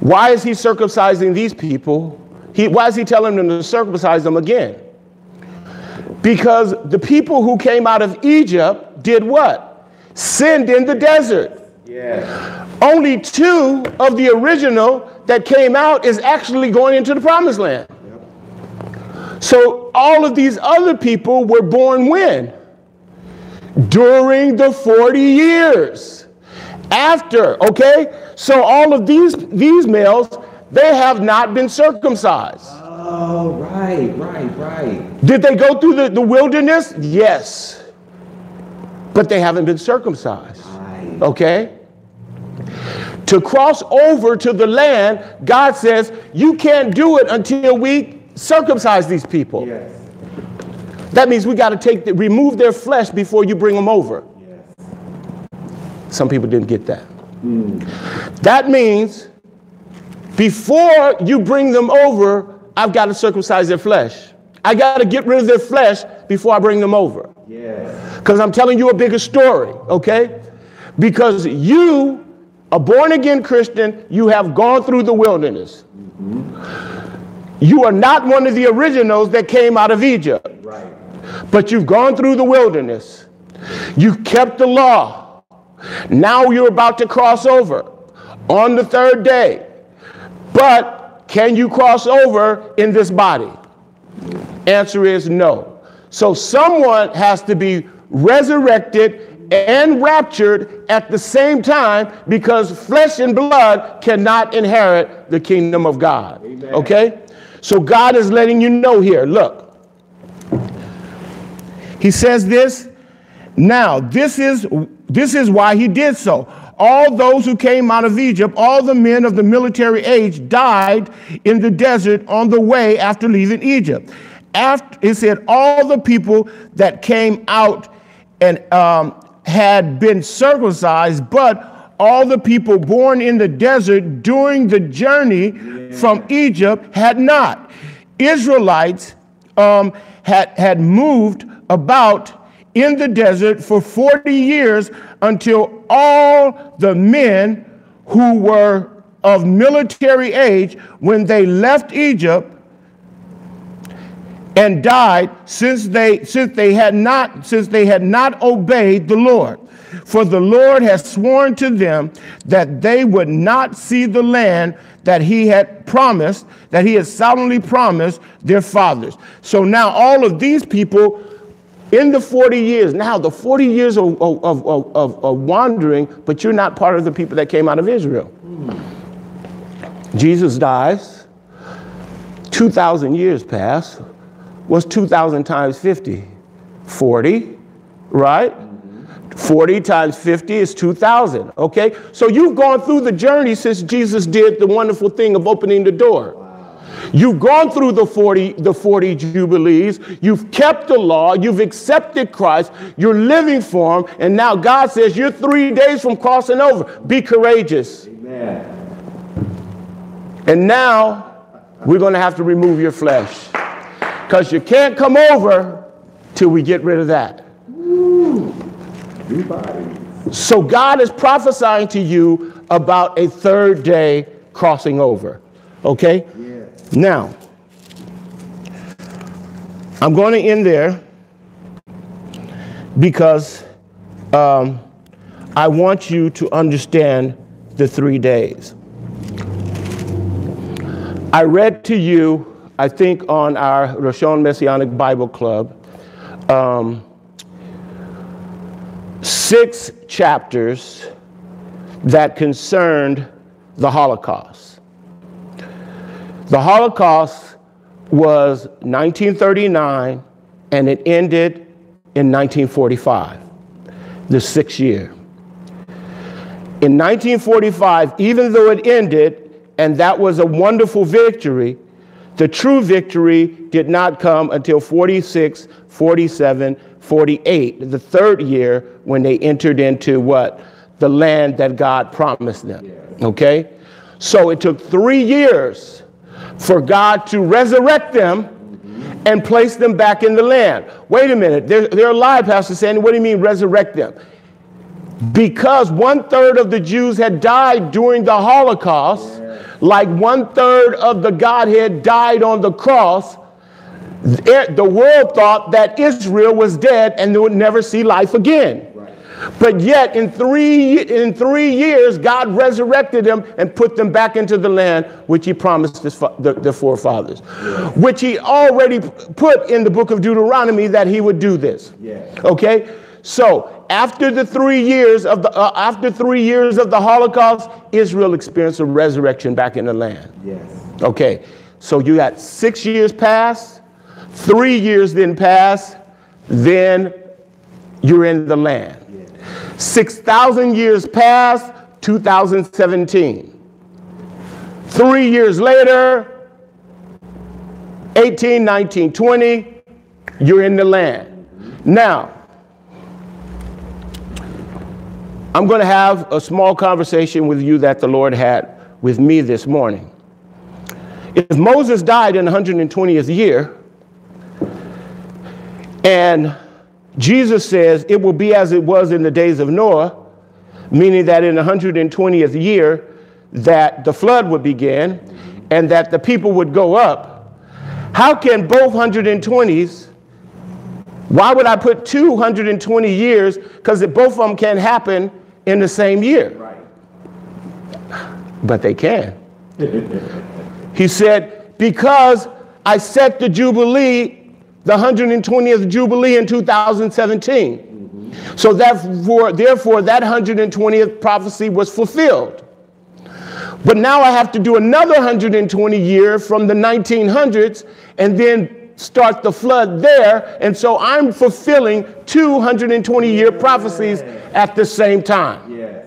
Why is he circumcising these people? He, why is he telling them to circumcise them again? Because the people who came out of Egypt did what? Sinned in the desert. Yes. Only two of the original that came out is actually going into the promised land. So all of these other people were born when? During the 40 years. After, okay? So all of these these males, they have not been circumcised. Oh, right, right, right. Did they go through the, the wilderness? Yes. But they haven't been circumcised. Right. Okay? To cross over to the land, God says, you can't do it until we circumcise these people. Yes. That means we got to take the, remove their flesh before you bring them over. Yes. Some people didn't get that. Hmm. That means before you bring them over, I've got to circumcise their flesh. I got to get rid of their flesh before I bring them over. Yes. Because I'm telling you a bigger story, okay? Because you, a born again Christian, you have gone through the wilderness. Mm-hmm. You are not one of the originals that came out of Egypt. Right. But you've gone through the wilderness. You've kept the law. Now you're about to cross over on the third day. But can you cross over in this body? Answer is no. So someone has to be resurrected and raptured at the same time because flesh and blood cannot inherit the kingdom of God. Amen. Okay? So God is letting you know here. Look. He says this. Now, this is this is why he did so. All those who came out of Egypt, all the men of the military age died in the desert on the way after leaving Egypt. After it said all the people that came out and um, had been circumcised, but all the people born in the desert during the journey from Egypt had not. Israelites um, had, had moved about in the desert for 40 years until all the men who were of military age when they left Egypt and died since they since they had not since they had not obeyed the Lord. For the Lord has sworn to them that they would not see the land that he had promised, that he had solemnly promised their fathers. So now all of these people in the 40 years, now the 40 years of, of, of, of, wandering, but you're not part of the people that came out of Israel. Jesus dies, 2,000 years pass. What's 2,000 times 50? 40, right? 40 times 50 is 2,000, okay? So you've gone through the journey since Jesus did the wonderful thing of opening the door. You've gone through the 40, the 40 jubilees. You've kept the law. You've accepted Christ. You're living for him. And now God says you're three days from crossing over. Be courageous. Amen. And now we're going to have to remove your flesh. Because you can't come over till we get rid of that. So God is prophesying to you about a third day crossing over. Okay? Yes. Now, I'm going to end there because um, I want you to understand the three days. I read to you, I think, on our Roshon Messianic Bible Club, um, six chapters that concerned the Holocaust. The Holocaust was 1939 and it ended in 1945, the sixth year. In 1945, even though it ended, and that was a wonderful victory, the true victory did not come until 46, 47, 48, the third year when they entered into what? The land that God promised them. Okay? So it took three years for God to resurrect them and place them back in the land. Wait a minute. They're, they're alive, Pastor Sandy. What do you mean resurrect them? Because one third of the Jews had died during the Holocaust, like one third of the Godhead died on the cross, it- the world thought that Israel was dead and they would never see life again. But yet, in three, in three years, God resurrected them and put them back into the land which He promised his, the, the forefathers, which He already put in the book of Deuteronomy that He would do this. Yes. Okay, so after the three years of the uh, after three years of the Holocaust, Israel experienced a resurrection back in the land. Yes. Okay, so you got six years pass, three years then pass, then you're in the land. Yes. 6,000 years pass, 2017. Three years later, 18, 19, 20, you're in the land. Now, I'm going to have a small conversation with you that the Lord had with me this morning. If Moses died in the 120th year, and Jesus says it will be as it was in the days of Noah, meaning that in the 120th year that the flood would begin and that the people would go up, How can both 120s, why would I put 220 years? Because if both of them can happen in the same year. Right. But they can. [LAUGHS] he said, because I set the Jubilee, the 120th Jubilee in 2017. Mm-hmm. So therefore, therefore, that 120th prophecy was fulfilled. But now I have to do another 120 year from the 1900s and then start the flood there. And so I'm fulfilling 220 year prophecies at the same time. Yes.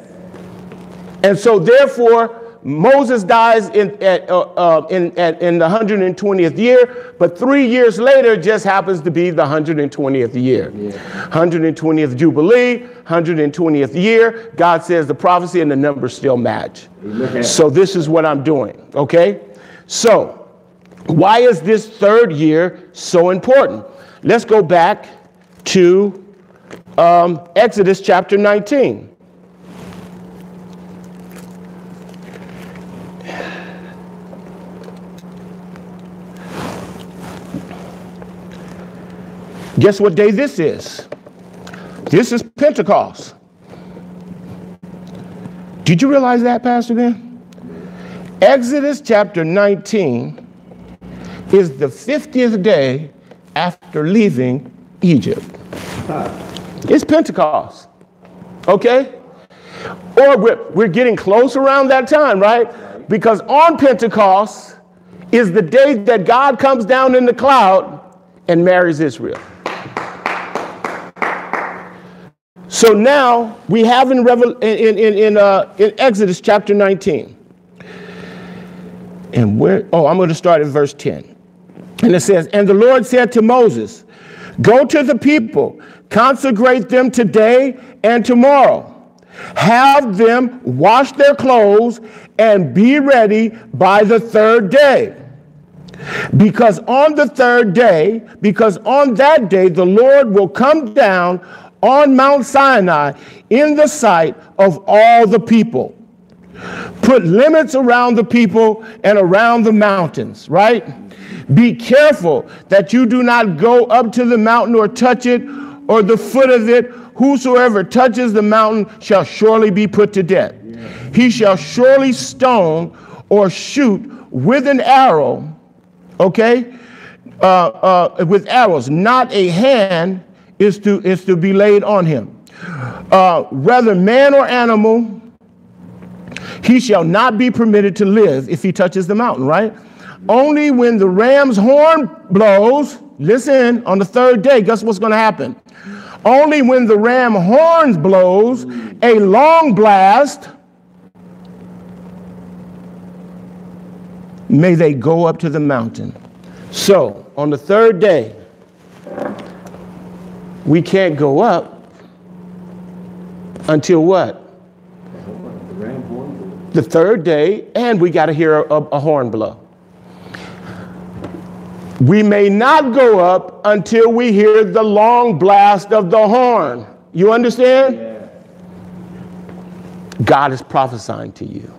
And so therefore, Moses dies in, at, uh, uh, in, at, in the 120th year, but three years later just happens to be the 120th year. Yeah. 120th Jubilee, 120th year. God says the prophecy and the numbers still match. Amen. So this is what I'm doing, okay? So, why is this third year so important? Let's go back to um, Exodus chapter 19. Guess what day this is? This is Pentecost. Did you realize that, Pastor Ben? Exodus chapter 19 is the 50th day after leaving Egypt. It's Pentecost. Okay? Or we're, we're getting close around that time, right? Because on Pentecost is the day that God comes down in the cloud and marries Israel. So now we have in, Revel- in, in, in, uh, in Exodus chapter 19. And where, oh, I'm going to start at verse 10. And it says, And the Lord said to Moses, Go to the people, consecrate them today and tomorrow. Have them wash their clothes and be ready by the third day. Because on the third day, because on that day the Lord will come down on Mount Sinai in the sight of all the people. Put limits around the people and around the mountains, right? Be careful that you do not go up to the mountain or touch it or the foot of it. Whosoever touches the mountain shall surely be put to death. He shall surely stone or shoot with an arrow, okay, uh, uh, with arrows. Not a hand is to, is to be laid on him. Uh, whether man or animal, he shall not be permitted to live if he touches the mountain, right? Only when the ram's horn blows, listen, on the third day, guess what's going to happen? Only when the ram horns blows a long blast, may they go up to the mountain. So, on the third day, we can't go up until what? The third day, and we got to hear a, a horn blow. We may not go up until we hear the long blast of the horn. You understand? Yeah. God is prophesying to you.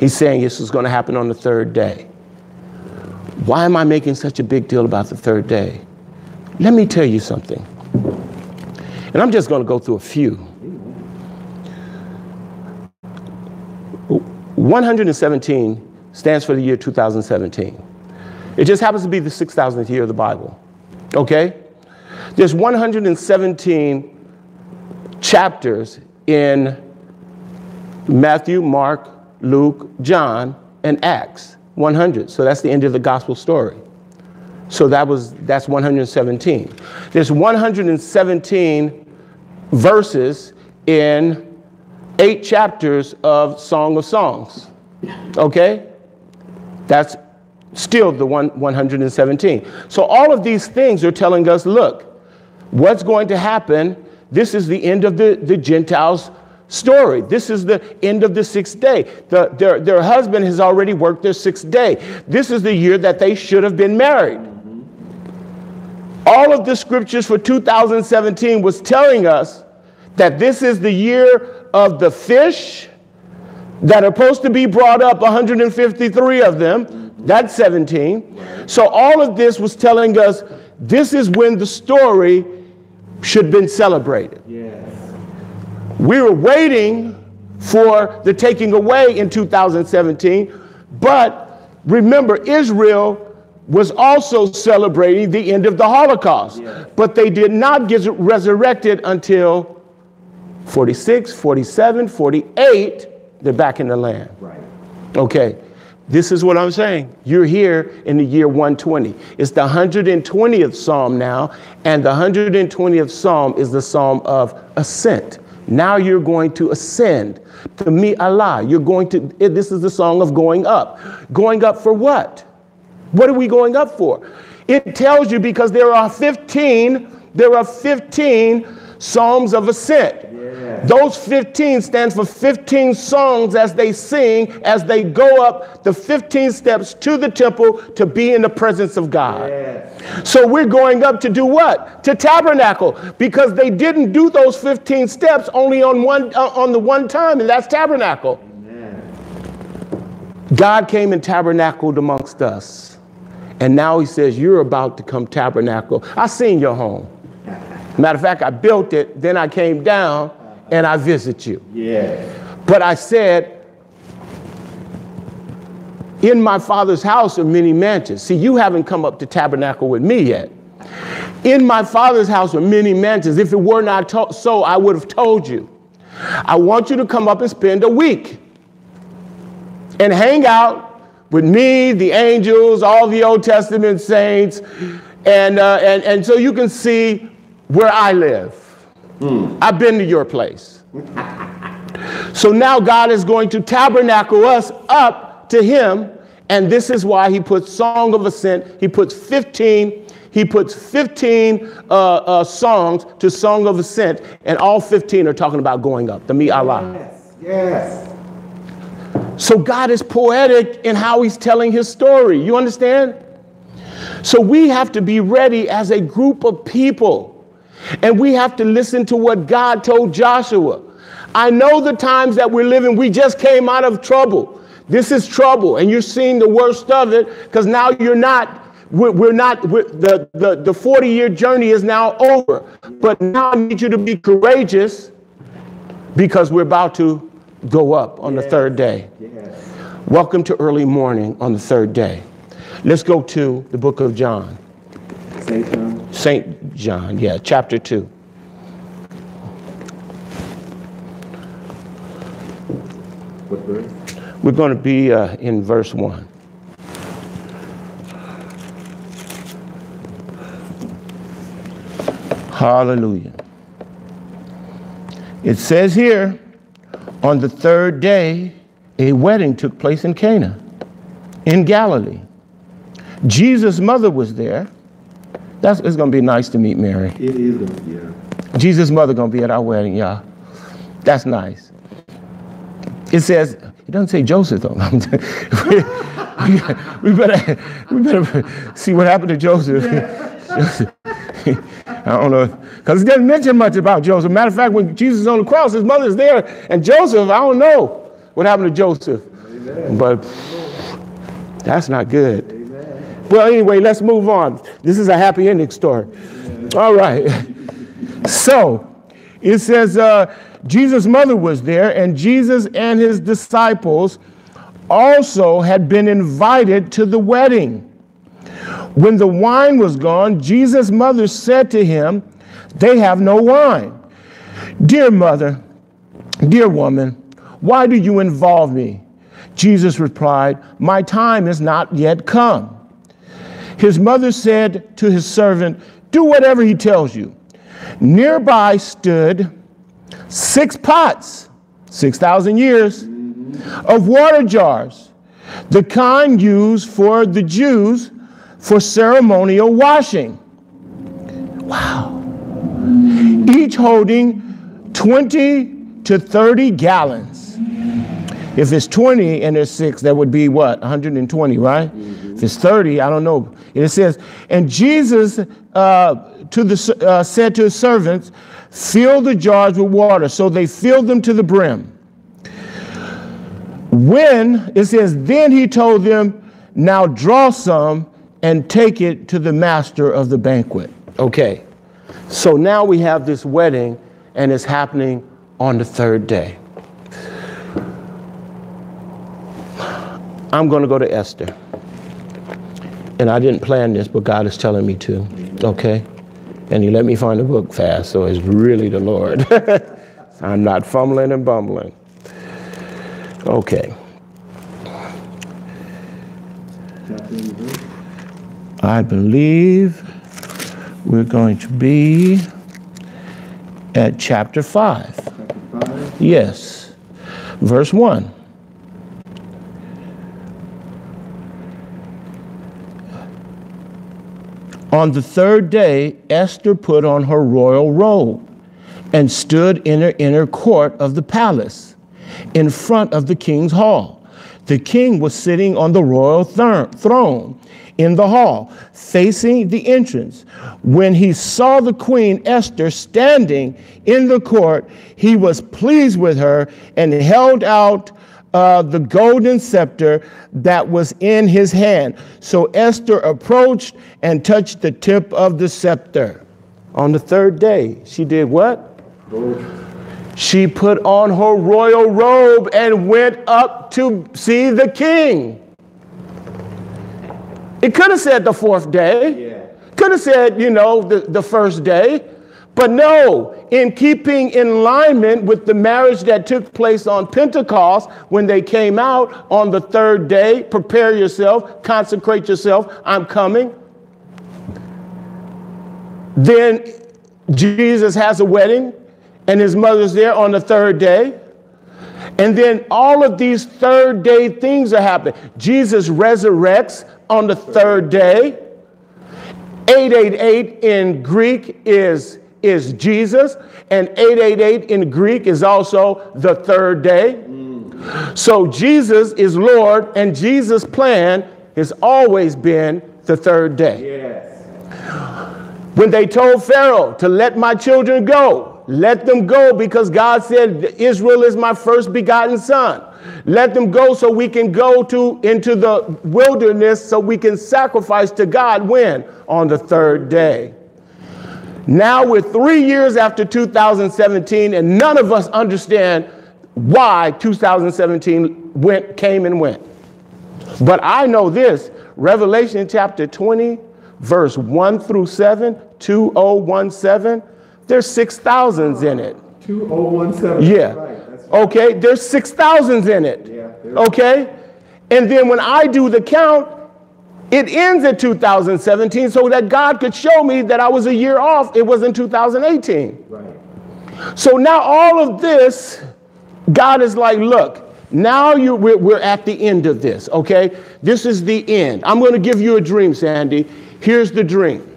He's saying this is going to happen on the third day. Why am I making such a big deal about the third day? Let me tell you something. And I'm just going to go through a few. 117 stands for the year 2017. It just happens to be the 6,000th year of the Bible. Okay? There's 117 chapters in Matthew, Mark, Luke, John, and Acts. 100. So that's the end of the gospel story. So that was that's 117. There's 117 verses in eight chapters of Song of Songs. Okay? That's still the one 117. So all of these things are telling us, look, what's going to happen? This is the end of the, the Gentiles story. This is the end of the sixth day. The, their, their husband has already worked their sixth day. This is the year that they should have been married. All of the scriptures for 2017 was telling us that this is the year of the fish that are supposed to be brought up, 153 of them, That's 17. So all of this was telling us this is when the story should have been celebrated. Yes. We were waiting for the taking away in 2017, but remember, Israel was also celebrating the end of the Holocaust, Yeah. but they did not get resurrected until 46, 47, 48, they're back in the land. Right. Okay, this is what I'm saying. You're here in the year 120. It's the 120th Psalm now, and the 120th Psalm is the Psalm of ascent. Now you're going to ascend to me, Allah. You're going to, eh, this is the song of going up. Going up for what? What are we going up for? It tells you because there are 15, there are 15 Psalms of ascent. Yeah. Those 15 stands for 15 songs as they sing, as they go up the 15 steps to the temple to be in the presence of God. So we're going up to do what? To tabernacle because they didn't do those 15 steps only on one uh, on the one time and that's tabernacle. Amen. God came and tabernacled amongst us. And now he says, You're about to come tabernacle. I seen your home. Matter of fact, I built it, then I came down and I visit you. Yes. But I said, In my father's house are many mansions. See, you haven't come up to tabernacle with me yet. In my father's house are many mansions. If it were not so, I would have told you. I want you to come up and spend a week and hang out with me, the angels, all the Old Testament saints, and, uh, and, and so you can see where I live. I've been to your place. [LAUGHS] So now God is going to tabernacle us up to him. And this is why he puts Song of Ascent. He puts 15, he puts 15 uh, uh, songs to Song of Ascent. And all 15 are talking about going up, the Mi Allah. Yes. Yes. So God is poetic in how he's telling his story. You understand? So we have to be ready as a group of people. And we have to listen to what God told Joshua. I know the times that we're living, we just came out of trouble. This is trouble, and you're seeing the worst of it because now you're not, we're, we're not, we're, the, the, the 40 year journey is now over. But now I need you to be courageous because we're about to go up on the third day. Yes. Welcome to early morning on the third day. Let's go to the book of John, Satan. St. John, yeah, chapter 2. We're going to be uh, in verse 1. Hallelujah. It says here, on the third day, a wedding took place in Cana, in Galilee. Jesus' mother was there. That's, it's going to be nice to meet Mary. It is. Yeah. Jesus' mother gonna be at our wedding, y'all. That's nice. It says, it doesn't say Joseph though. [LAUGHS] we, better, we better see what happened to Joseph. [LAUGHS] I don't know, because it doesn't mention much about Joseph. Matter of fact, when Jesus is on the cross, his mother's there, and Joseph, I don't know what happened to Joseph. But that's not good. Well, anyway, let's move on. This is a happy ending story. All right. So it says uh, Jesus' mother was there, and Jesus and his disciples also had been invited to the wedding. When the wine was gone, Jesus' mother said to him, They have no wine. Dear mother, dear woman, why do you involve me? Jesus replied, My time is not yet come. His mother said to his servant, Do whatever he tells you. Nearby stood six pots, 6,000 years, of water jars, the kind used for the Jews for ceremonial washing. Wow. Each holding 20 to 30 gallons. If it's 20 and there's six, that would be what? 120, right? If it's 30, I don't know. It says, and Jesus uh, to the, uh, said to his servants, fill the jars with water. So they filled them to the brim. When, it says, then he told them, Now draw some and take it to the master of the banquet. Okay, so now we have this wedding and it's happening on the third day. I'm going to go to Esther. And I didn't plan this, but God is telling me to. Okay? And He let me find the book fast, so it's really the Lord. [LAUGHS] I'm not fumbling and bumbling. Okay. I believe we're going to be at chapter 5. Chapter 5? Yes. Verse 1. On the third day, Esther put on her royal robe and stood in her inner court of the palace in front of the king's hall. The king was sitting on the royal throne in the hall, facing the entrance. When he saw the queen Esther standing in the court, he was pleased with her and held out uh, the golden scepter that was in his hand. So Esther approached and touched the tip of the scepter. On the third day, she did what? She put on her royal robe and went up to see the king. It could have said the fourth day. Yeah. Could have said, you know, the, the first day. But no, in keeping in alignment with the marriage that took place on Pentecost when they came out on the third day, prepare yourself, consecrate yourself, I'm coming. Then Jesus has a wedding and his mother's there on the third day. And then all of these third day things are happening. Jesus resurrects on the third day. 888 in Greek is, is Jesus, and 888 in Greek is also the third day. So Jesus is Lord, and Jesus' plan has always been the third day. Yes. When they told Pharaoh to let my children go, let them go because God said, Israel is my first begotten son. Let them go so we can go to into the wilderness so we can sacrifice to God when? On the third day. Now we're three years after 2017, and none of us understand why 2017 went, came and went. But I know this Revelation chapter 20, verse 1 through 7, 2017 there's six thousands in it. 2017. Yeah. Right. Okay, there's six thousands in it. Yeah, okay? And then when I do the count, it ends at 2017 so that God could show me that I was a year off. It was in 2018. Right. So now all of this, God is like, look, now you, we're, we're at the end of this, okay? This is the end. I'm going to give you a dream, Sandy. Here's the dream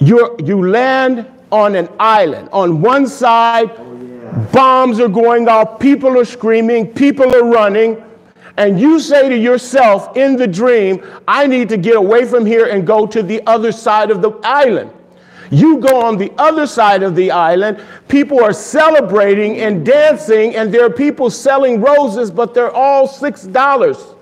you you land on an island. On one side, oh, yeah. bombs are going off, people are screaming, people are running. And you say to yourself in the dream, I need to get away from here and go to the other side of the island. You go on the other side of the island, people are celebrating and dancing, and there are people selling roses, but they're all $6.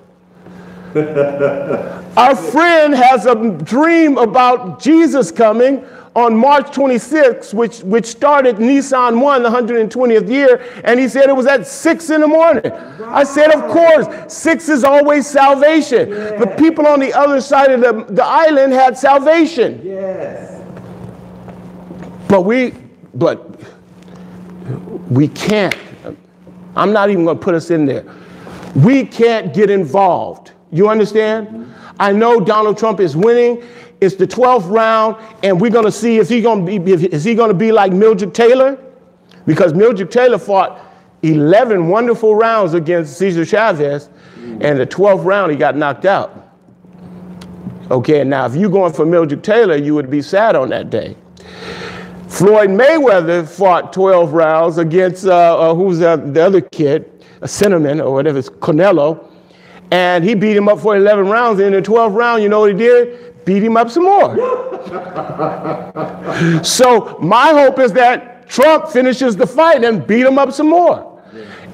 [LAUGHS] Our friend has a dream about Jesus coming on March 26th, which, which started Nissan 1, the 120th year, and he said it was at 6 in the morning. I said, of course, 6 is always salvation. Yes. The people on the other side of the, the island had salvation. Yes. But we, but we can't. I'm not even going to put us in there. We can't get involved you understand? I know Donald Trump is winning. It's the 12th round, and we're going to see if he going to be is he going to be like Meldrick Taylor, because Meldrick Taylor fought 11 wonderful rounds against Cesar Chavez, and the 12th round he got knocked out. Okay, now if you're going for Meldrick Taylor, you would be sad on that day. Floyd Mayweather fought 12 rounds against uh, uh, who's the, the other kid, a Cinnamon or whatever, it's Canelo and he beat him up for 11 rounds. And in the 12th round, you know what he did? Beat him up some more. so my hope is that Trump finishes the fight and beat him up some more.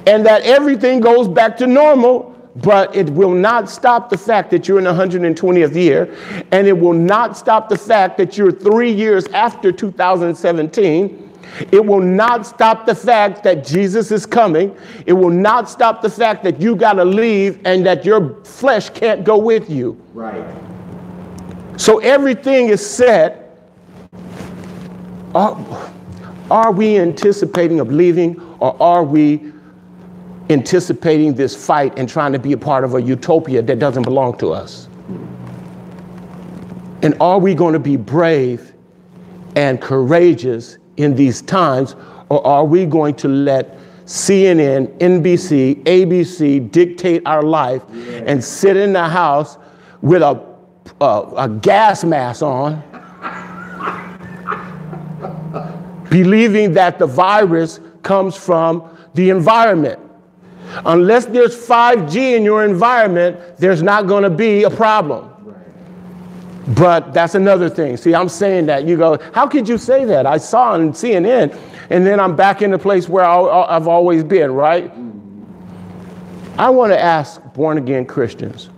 And that everything goes back to normal but it will not stop the fact that you're in the 120th year, and it will not stop the fact that you're three years after 2017. It will not stop the fact that Jesus is coming. It will not stop the fact that you got to leave and that your flesh can't go with you. Right. So everything is set. Are, are we anticipating of leaving or are we anticipating this fight and trying to be a part of a utopia that doesn't belong to us? And are we going to be brave and courageous in these times, or are we going to let CNN, NBC, ABC dictate our life yeah. and sit in the house with a, a, gas mask on, believing that the virus comes from the environment? Unless there's 5G in your environment, there's not going to be a problem. But that's another thing. See, I'm saying that. You go, how could you say that? I saw on CNN, and then I'm back in the place where I've always been, right? I want to ask born again Christians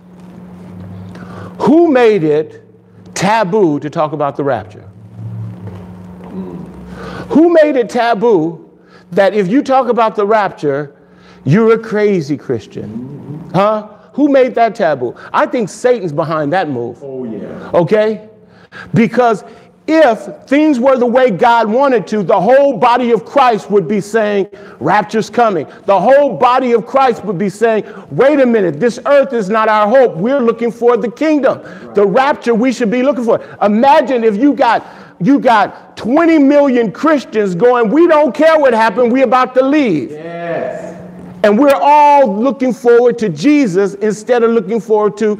who made it taboo to talk about the rapture? Who made it taboo that if you talk about the rapture, you're a crazy Christian? Huh? Who made that taboo? I think Satan's behind that move. Oh, yeah. Okay? Because if things were the way God wanted to, the whole body of Christ would be saying, Rapture's coming. The whole body of Christ would be saying, Wait a minute, this earth is not our hope. We're looking for the kingdom. Right. The rapture we should be looking for. Imagine if you got you got 20 million Christians going, We don't care what happened, we're about to leave. Yes. And we're all looking forward to Jesus instead of looking forward to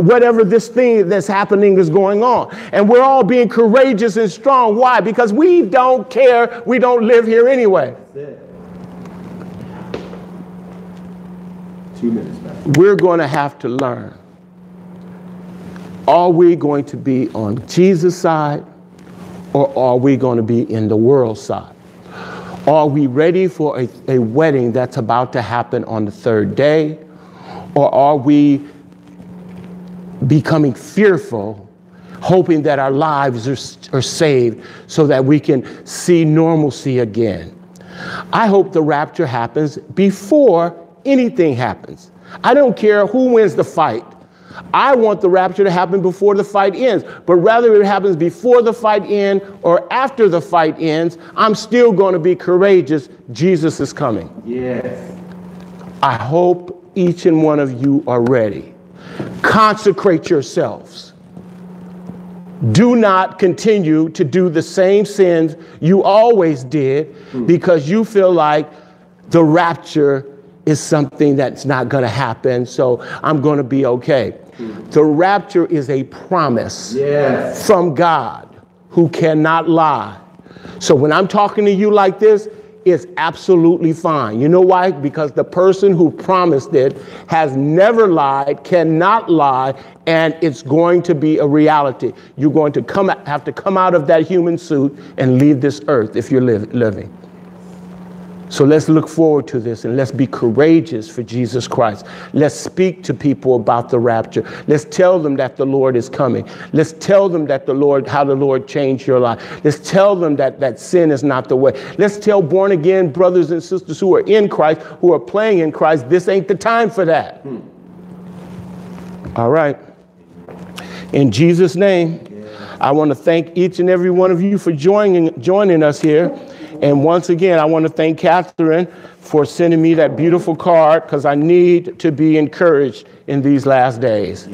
whatever this thing that's happening is going on. And we're all being courageous and strong. Why? Because we don't care. We don't live here anyway. Two minutes back. We're going to have to learn. Are we going to be on Jesus' side or are we going to be in the world's side? Are we ready for a, a wedding that's about to happen on the third day? Or are we becoming fearful, hoping that our lives are, are saved so that we can see normalcy again? I hope the rapture happens before anything happens. I don't care who wins the fight. I want the rapture to happen before the fight ends, but rather it happens before the fight ends or after the fight ends, I'm still going to be courageous. Jesus is coming. Yes. I hope each and one of you are ready. Consecrate yourselves. Do not continue to do the same sins you always did hmm. because you feel like the rapture is something that's not going to happen, so I'm going to be okay. Hmm. The rapture is a promise yes. from God who cannot lie. So when I'm talking to you like this, it's absolutely fine. You know why? Because the person who promised it has never lied, cannot lie, and it's going to be a reality. You're going to come, have to come out of that human suit and leave this earth if you're living. So let's look forward to this and let's be courageous for Jesus Christ. Let's speak to people about the rapture. Let's tell them that the Lord is coming. Let's tell them that the Lord, how the Lord changed your life. Let's tell them that, that sin is not the way. Let's tell born again brothers and sisters who are in Christ, who are playing in Christ, this ain't the time for that. All right. In Jesus' name, I want to thank each and every one of you for joining, joining us here. And once again, I want to thank Catherine for sending me that beautiful card because I need to be encouraged in these last days.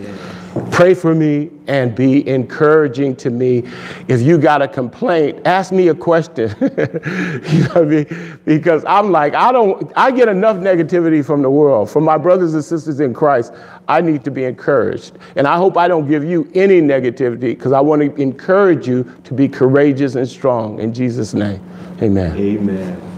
Pray for me and be encouraging to me. If you got a complaint, ask me a question. [LAUGHS] you know I mean? Because I'm like, I don't, I get enough negativity from the world. From my brothers and sisters in Christ, I need to be encouraged. And I hope I don't give you any negativity because I want to encourage you to be courageous and strong in Jesus' name. Amen. Amen.